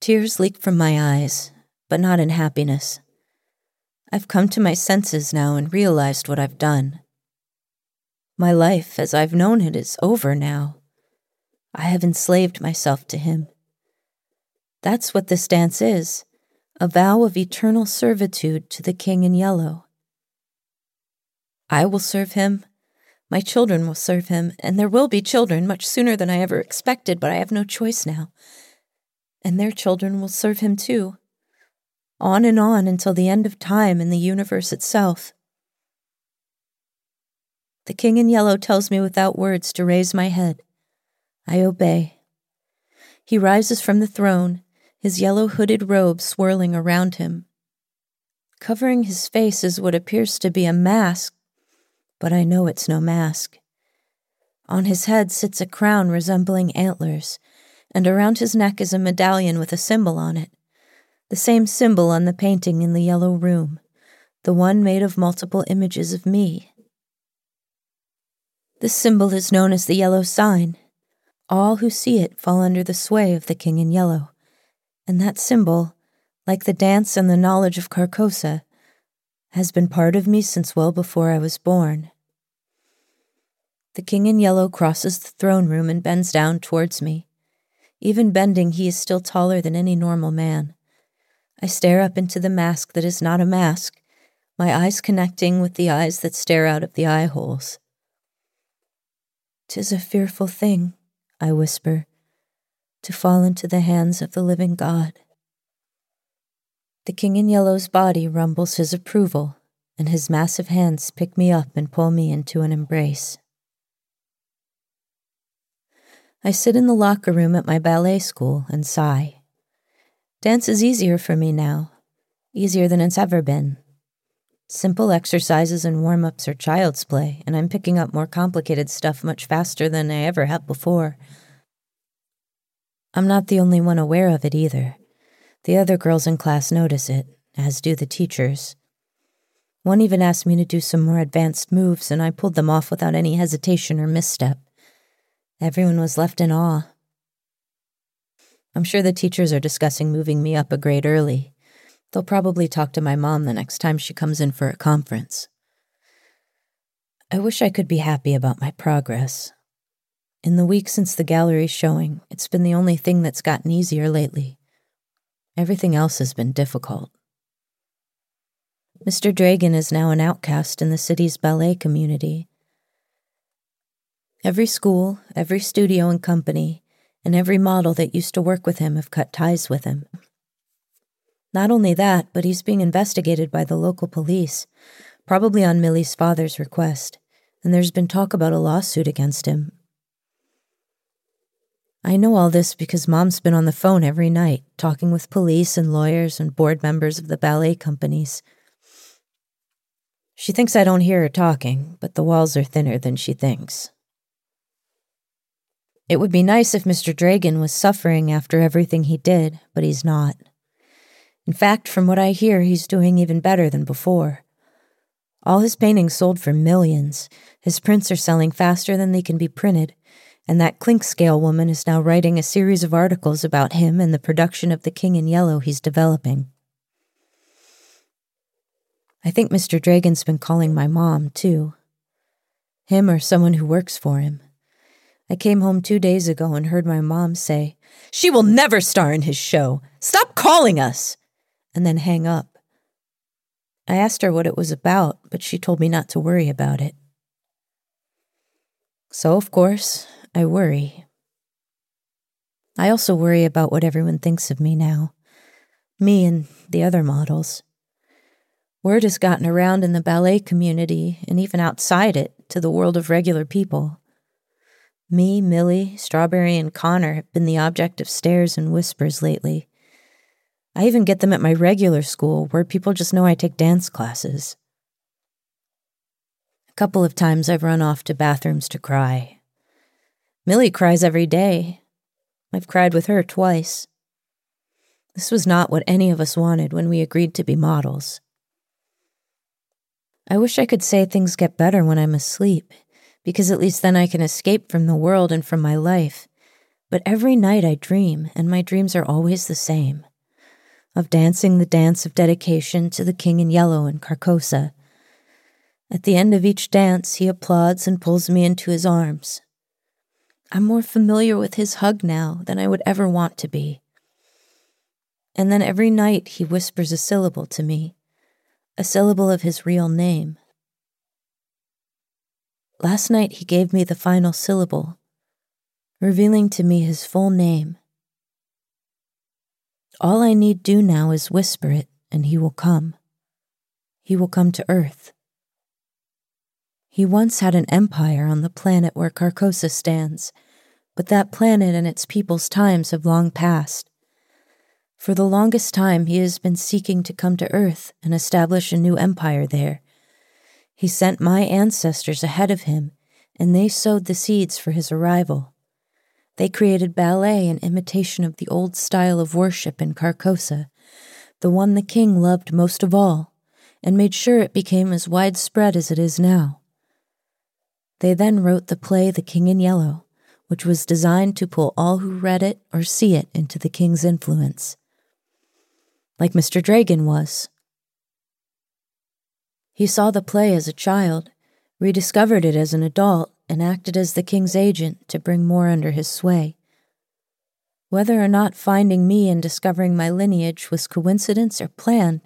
Tears leak from my eyes, but not in happiness. I've come to my senses now and realized what I've done. My life, as I've known it, is over now. I have enslaved myself to him. That's what this dance is a vow of eternal servitude to the king in yellow. I will serve him. My children will serve him, and there will be children much sooner than I ever expected, but I have no choice now. And their children will serve him too. On and on until the end of time and the universe itself. The king in yellow tells me without words to raise my head. I obey. He rises from the throne, his yellow hooded robe swirling around him. Covering his face is what appears to be a mask, but I know it's no mask. On his head sits a crown resembling antlers, and around his neck is a medallion with a symbol on it, the same symbol on the painting in the yellow room, the one made of multiple images of me. This symbol is known as the yellow sign. All who see it fall under the sway of the king in yellow, and that symbol, like the dance and the knowledge of Carcosa, has been part of me since well before I was born. The king in yellow crosses the throne room and bends down towards me. Even bending, he is still taller than any normal man. I stare up into the mask that is not a mask, my eyes connecting with the eyes that stare out of the eye holes. Tis a fearful thing, I whisper, to fall into the hands of the living God. The king in yellow's body rumbles his approval, and his massive hands pick me up and pull me into an embrace. I sit in the locker room at my ballet school and sigh. Dance is easier for me now, easier than it's ever been. Simple exercises and warm ups are child's play, and I'm picking up more complicated stuff much faster than I ever have before. I'm not the only one aware of it either. The other girls in class notice it, as do the teachers. One even asked me to do some more advanced moves, and I pulled them off without any hesitation or misstep. Everyone was left in awe. I'm sure the teachers are discussing moving me up a grade early. They'll probably talk to my mom the next time she comes in for a conference. I wish I could be happy about my progress. In the week since the gallery showing, it's been the only thing that's gotten easier lately. Everything else has been difficult. Mr. Dragon is now an outcast in the city's ballet community, Every school, every studio and company, and every model that used to work with him have cut ties with him. Not only that, but he's being investigated by the local police, probably on Millie's father's request, and there's been talk about a lawsuit against him. I know all this because Mom's been on the phone every night, talking with police and lawyers and board members of the ballet companies. She thinks I don't hear her talking, but the walls are thinner than she thinks. It would be nice if Mr. Dragon was suffering after everything he did, but he's not. In fact, from what I hear, he's doing even better than before. All his paintings sold for millions. His prints are selling faster than they can be printed, and that Clinkscale woman is now writing a series of articles about him and the production of the King in Yellow he's developing. I think Mr. Dragon's been calling my mom, too. Him or someone who works for him. I came home two days ago and heard my mom say, She will never star in his show. Stop calling us! And then hang up. I asked her what it was about, but she told me not to worry about it. So, of course, I worry. I also worry about what everyone thinks of me now. Me and the other models. Word has gotten around in the ballet community and even outside it to the world of regular people. Me, Millie, Strawberry, and Connor have been the object of stares and whispers lately. I even get them at my regular school, where people just know I take dance classes. A couple of times I've run off to bathrooms to cry. Millie cries every day. I've cried with her twice. This was not what any of us wanted when we agreed to be models. I wish I could say things get better when I'm asleep because at least then I can escape from the world and from my life. But every night I dream, and my dreams are always the same of dancing the dance of dedication to the King in Yellow in Carcosa. At the end of each dance, he applauds and pulls me into his arms. I'm more familiar with his hug now than I would ever want to be. And then every night he whispers a syllable to me, a syllable of his real name. Last night he gave me the final syllable, revealing to me his full name. All I need do now is whisper it, and he will come. He will come to earth. He once had an empire on the planet where Carcosa stands, but that planet and its people's times have long passed. For the longest time, he has been seeking to come to Earth and establish a new empire there. He sent my ancestors ahead of him, and they sowed the seeds for his arrival. They created ballet in imitation of the old style of worship in Carcosa, the one the king loved most of all, and made sure it became as widespread as it is now. They then wrote the play The King in Yellow, which was designed to pull all who read it or see it into the king's influence. Like Mr. Dragon was. He saw the play as a child, rediscovered it as an adult, and acted as the king's agent to bring more under his sway. Whether or not finding me and discovering my lineage was coincidence or planned,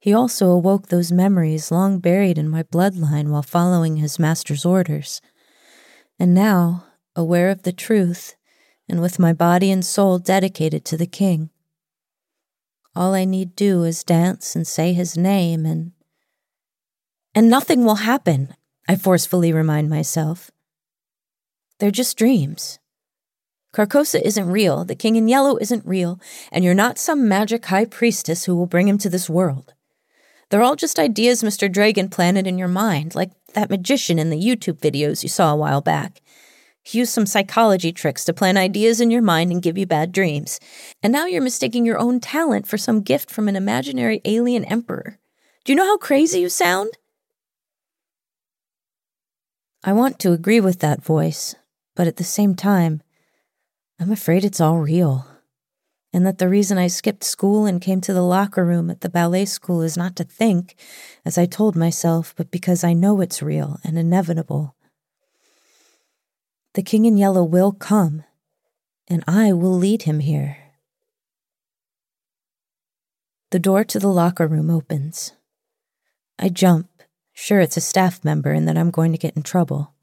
he also awoke those memories long buried in my bloodline while following his master's orders. And now, aware of the truth, and with my body and soul dedicated to the king, all I need do is dance and say his name and. And nothing will happen, I forcefully remind myself. They're just dreams. Carcosa isn't real, the king in yellow isn't real, and you're not some magic high priestess who will bring him to this world. They're all just ideas Mr. Dragon planted in your mind, like that magician in the YouTube videos you saw a while back. He used some psychology tricks to plant ideas in your mind and give you bad dreams. And now you're mistaking your own talent for some gift from an imaginary alien emperor. Do you know how crazy you sound? I want to agree with that voice, but at the same time, I'm afraid it's all real. And that the reason I skipped school and came to the locker room at the ballet school is not to think, as I told myself, but because I know it's real and inevitable. The King in Yellow will come, and I will lead him here. The door to the locker room opens. I jump Sure, it's a staff member and that I'm going to get in trouble.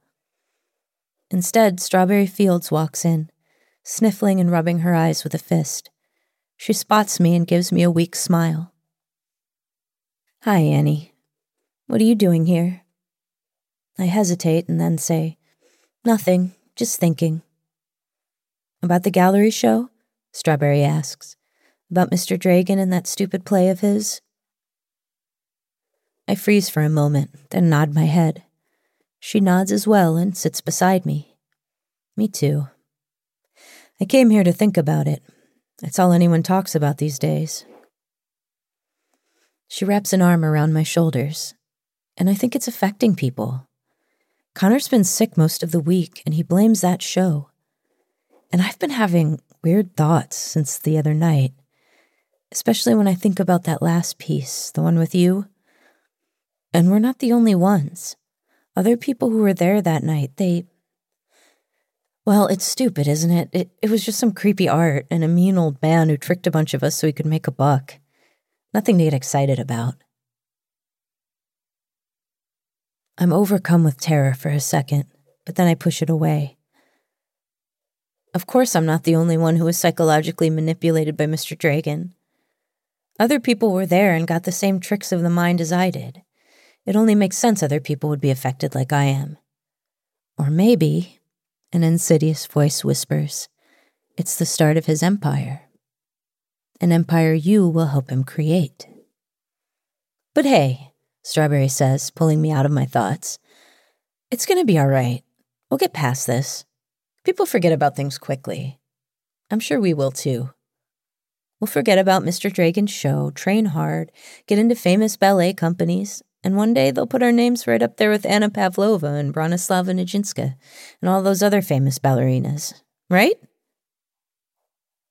Instead, Strawberry Fields walks in, sniffling and rubbing her eyes with a fist. She spots me and gives me a weak smile. Hi, Annie. What are you doing here? I hesitate and then say, Nothing, just thinking. About the gallery show? Strawberry asks. About Mr. Dragon and that stupid play of his? I freeze for a moment, then nod my head. She nods as well and sits beside me. Me too. I came here to think about it. That's all anyone talks about these days. She wraps an arm around my shoulders, and I think it's affecting people. Connor's been sick most of the week, and he blames that show. And I've been having weird thoughts since the other night, especially when I think about that last piece, the one with you. And we're not the only ones. Other people who were there that night, they. Well, it's stupid, isn't it? It, it was just some creepy art and a mean old man who tricked a bunch of us so he could make a buck. Nothing to get excited about. I'm overcome with terror for a second, but then I push it away. Of course, I'm not the only one who was psychologically manipulated by Mr. Dragon. Other people were there and got the same tricks of the mind as I did. It only makes sense other people would be affected like I am. Or maybe, an insidious voice whispers, it's the start of his empire. An empire you will help him create. But hey, Strawberry says, pulling me out of my thoughts, it's to be all right. We'll get past this. People forget about things quickly. I'm sure we will too. We'll forget about Mr. Dragon's show, train hard, get into famous ballet companies, and one day they'll put our names right up there with Anna Pavlova and Bronislava Nijinska and all those other famous ballerinas, right?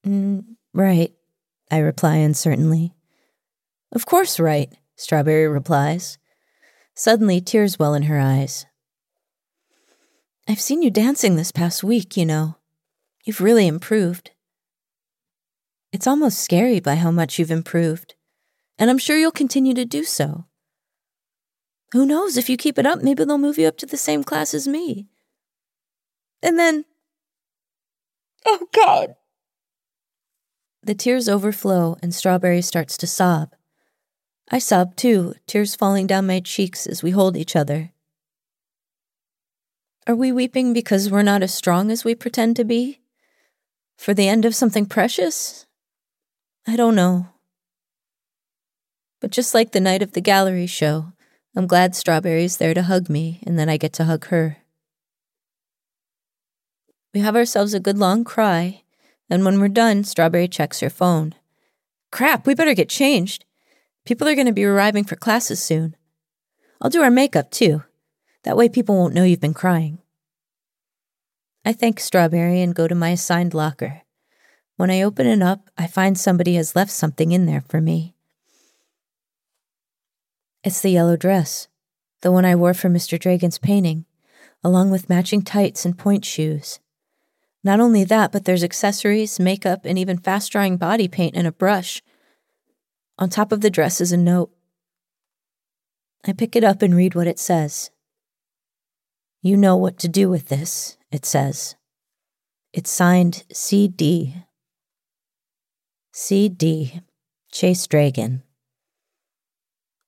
Mm, right, I reply uncertainly. Of course, right, Strawberry replies. Suddenly, tears well in her eyes. I've seen you dancing this past week, you know. You've really improved. It's almost scary by how much you've improved, and I'm sure you'll continue to do so. Who knows? If you keep it up, maybe they'll move you up to the same class as me. And then. Oh, God. The tears overflow, and Strawberry starts to sob. I sob too, tears falling down my cheeks as we hold each other. Are we weeping because we're not as strong as we pretend to be? For the end of something precious? I don't know. But just like the night of the gallery show, I'm glad Strawberry's there to hug me, and then I get to hug her. We have ourselves a good long cry, and when we're done, Strawberry checks her phone. Crap, we better get changed. People are going to be arriving for classes soon. I'll do our makeup too. That way people won't know you've been crying. I thank Strawberry and go to my assigned locker. When I open it up, I find somebody has left something in there for me. It's the yellow dress, the one I wore for Mr. Dragon's painting, along with matching tights and pointe shoes. Not only that, but there's accessories, makeup, and even fast drying body paint and a brush. On top of the dress is a note. I pick it up and read what it says. You know what to do with this, it says. It's signed CD. CD. Chase Dragon.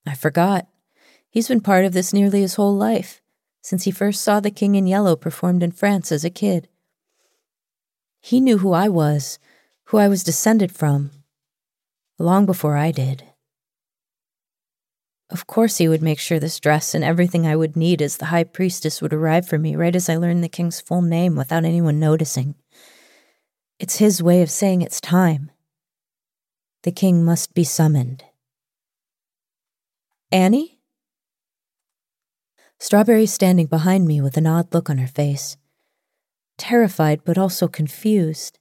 I forgot. He's been part of this nearly his whole life, since he first saw the King in Yellow performed in France as a kid. He knew who I was, who I was descended from, long before I did. Of course, he would make sure this dress and everything I would need as the high priestess would arrive for me right as I learned the king's full name without anyone noticing. It's his way of saying it's time. The king must be summoned. Annie? Strawberry's standing behind me with an odd look on her face. Terrified, but also confused.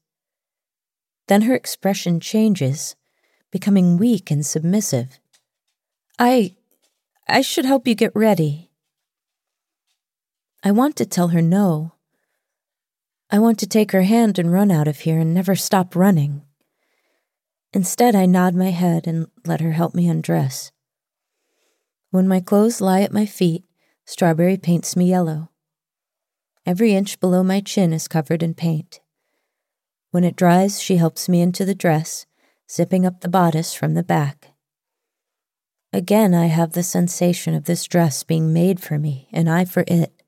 Then her expression changes, becoming weak and submissive. I. I should help you get ready. I want to tell her no. I want to take her hand and run out of here and never stop running. Instead, I nod my head and let her help me undress. When my clothes lie at my feet, Strawberry paints me yellow. Every inch below my chin is covered in paint. When it dries, she helps me into the dress, zipping up the bodice from the back. Again, I have the sensation of this dress being made for me and I for it.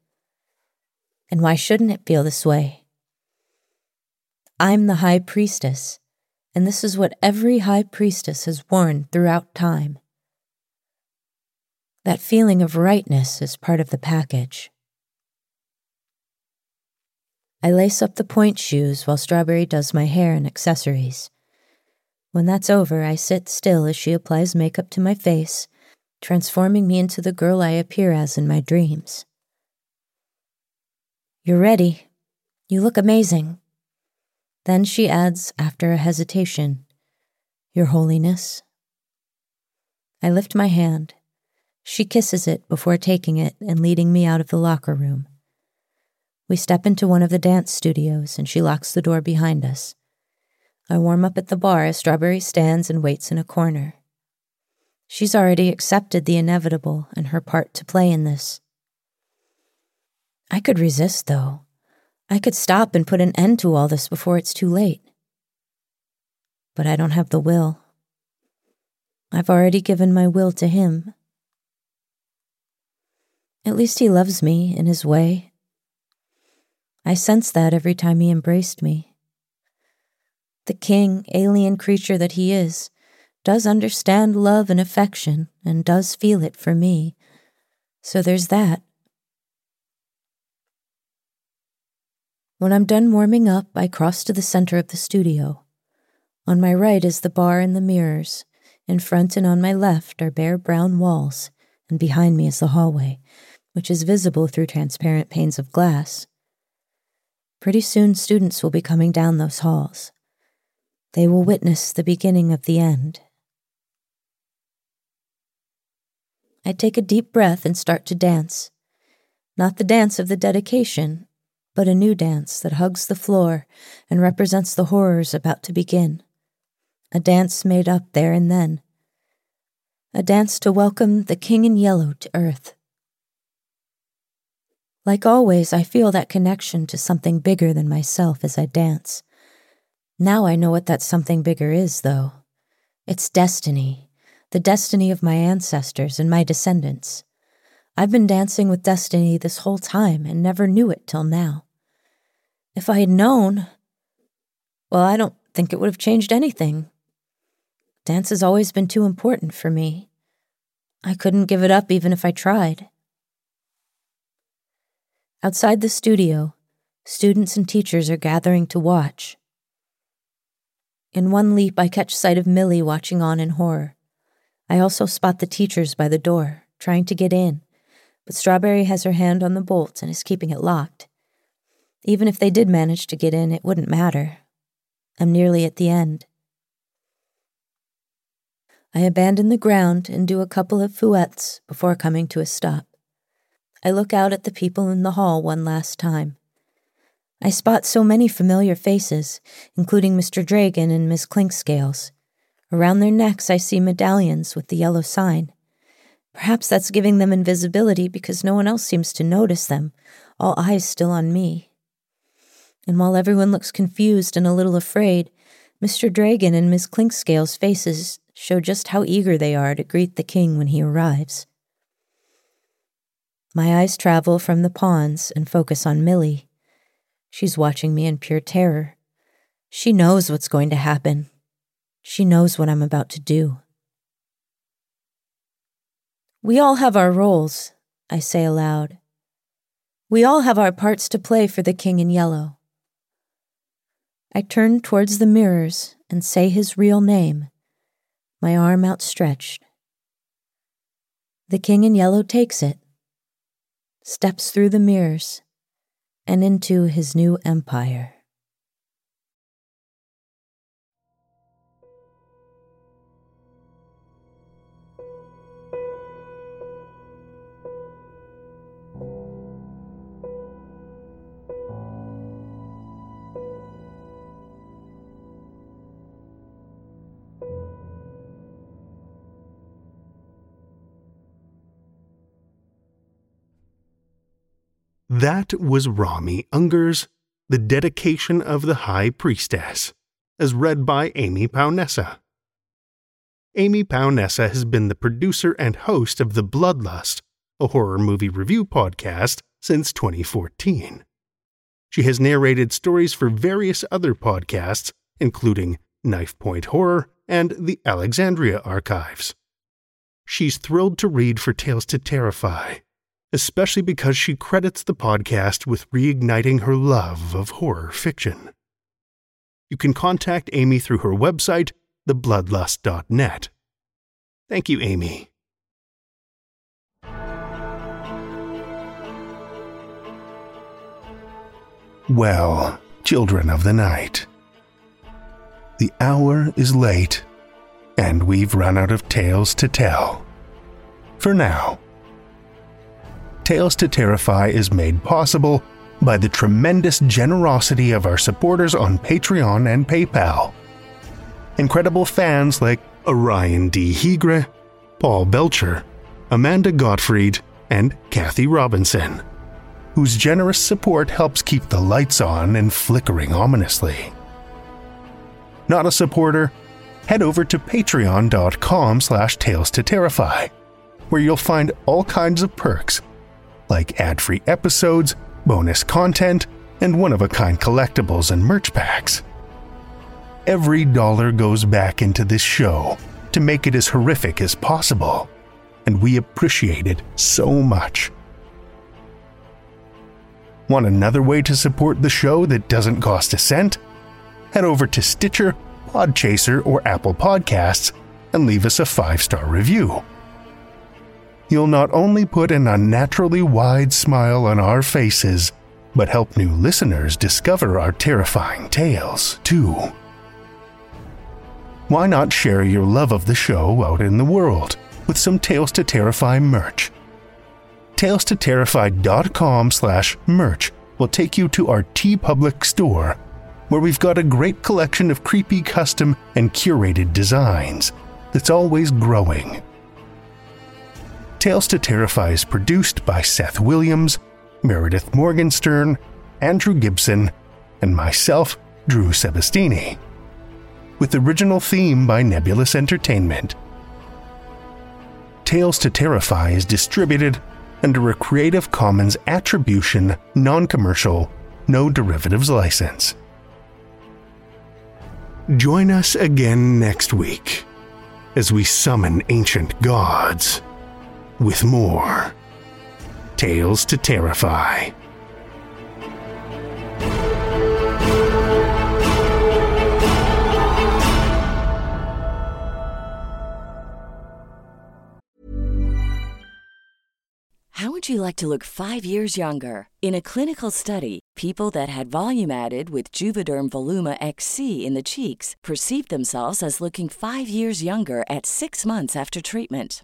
And why shouldn't it feel this way? I'm the high priestess, and this is what every high priestess has worn throughout time. That feeling of rightness is part of the package. I lace up the pointe shoes while Strawberry does my hair and accessories. When that's over, I sit still as she applies makeup to my face, transforming me into the girl I appear as in my dreams. You're ready. You look amazing. Then she adds, after a hesitation, Your Holiness. I lift my hand. She kisses it before taking it and leading me out of the locker room. We step into one of the dance studios and she locks the door behind us. I warm up at the barre as Strawberry stands and waits in a corner. She's already accepted the inevitable and her part to play in this. I could resist, though. I could stop and put an end to all this before it's too late. But I don't have the will. I've already given my will to him. At least he loves me in his way. I sense that every time he embraced me the king, alien creature that he is, does understand love and affection and does feel it for me. So there's that. When I'm done warming up, I cross to the center of the studio. On my right is the barre and the mirrors. In front and on my left are bare brown walls, and behind me is the hallway, which is visible through transparent panes of glass. Pretty soon, students will be coming down those halls. They will witness the beginning of the end. I take a deep breath and start to dance. Not the dance of the dedication, but a new dance that hugs the floor and represents the horrors about to begin. A dance made up there and then. A dance to welcome the King in Yellow to Earth. Like always, I feel that connection to something bigger than myself as I dance. Now I know what that something bigger is, though. It's destiny, the destiny of my ancestors and my descendants. I've been dancing with destiny this whole time and never knew it till now. If I had known, well, I don't think it would have changed anything. Dance has always been too important for me. I couldn't give it up even if I tried. Outside the studio, students and teachers are gathering to watch. In one leap, I catch sight of Millie watching on in horror. I also spot the teachers by the door, trying to get in, but Strawberry has her hand on the bolt and is keeping it locked. Even if they did manage to get in, it wouldn't matter. I'm nearly at the end. I abandon the ground and do a couple of fouettes before coming to a stop. I look out at the people in the hall one last time. I spot so many familiar faces, including Mr. Dragon and Miss Clinkscales. Around their necks, I see medallions with the yellow sign. Perhaps that's giving them invisibility because no one else seems to notice them, all eyes still on me. And while everyone looks confused and a little afraid, Mr. Dragon and Miss Clinkscales' faces show just how eager they are to greet the king when he arrives. My eyes travel from the pawns and focus on Millie. She's watching me in pure terror. She knows what's going to happen. She knows what I'm about to do. We all have our roles, I say aloud. We all have our parts to play for the King in Yellow. I turn towards the mirrors and say his real name, my arm outstretched. The King in Yellow takes it, steps through the mirrors, and into his new empire. That was Rami Unger's The Dedication of the High Priestess, as read by Amy Paonessa. Amy Paonessa has been the producer and host of The Bloodlust, a horror movie review podcast, since 2014. She has narrated stories for various other podcasts, including Knifepoint Horror and the Alexandria Archives. She's thrilled to read for Tales to Terrify, especially because she credits the podcast with reigniting her love of horror fiction. You can contact Amy through her website, thebloodlust.net. Thank you, Amy. Well, children of the night, the hour is late, and we've run out of tales to tell. For now. Tales to Terrify is made possible by the tremendous generosity of our supporters on Patreon and PayPal. Incredible fans like Orion D. Hegre, Paul Belcher, Amanda Gottfried, and Kathy Robinson, whose generous support helps keep the lights on and flickering ominously. Not a supporter? Head over to patreon.com slash tales to terrify, where you'll find all kinds of perks like ad free episodes, bonus content, and one of a kind collectibles and merch packs. Every dollar goes back into this show to make it as horrific as possible, and we appreciate it so much. Want another way to support the show that doesn't cost a cent? Head over to Stitcher, Podchaser, or Apple Podcasts and leave us a five star review you'll not only put an unnaturally wide smile on our faces, but help new listeners discover our terrifying tales, too. Why not share your love of the show out in the world with some Tales to Terrify merch? TalesToTerrify.com slash merch will take you to our TeePublic store, where we've got a great collection of creepy custom and curated designs that's always growing Tales to Terrify is produced by Seth Williams, Meredith Morgenstern, Andrew Gibson, and myself, Drew Sebastini. With original theme by Nebulus Entertainment. Tales to Terrify is distributed under a Creative Commons Attribution, Non Commercial, No Derivatives license. Join us again next week as we summon ancient gods with more Tales to Terrify. How would you like to look five years younger? In a clinical study, people that had volume added with Juvederm Voluma XC in the cheeks perceived themselves as looking five years younger at six months after treatment.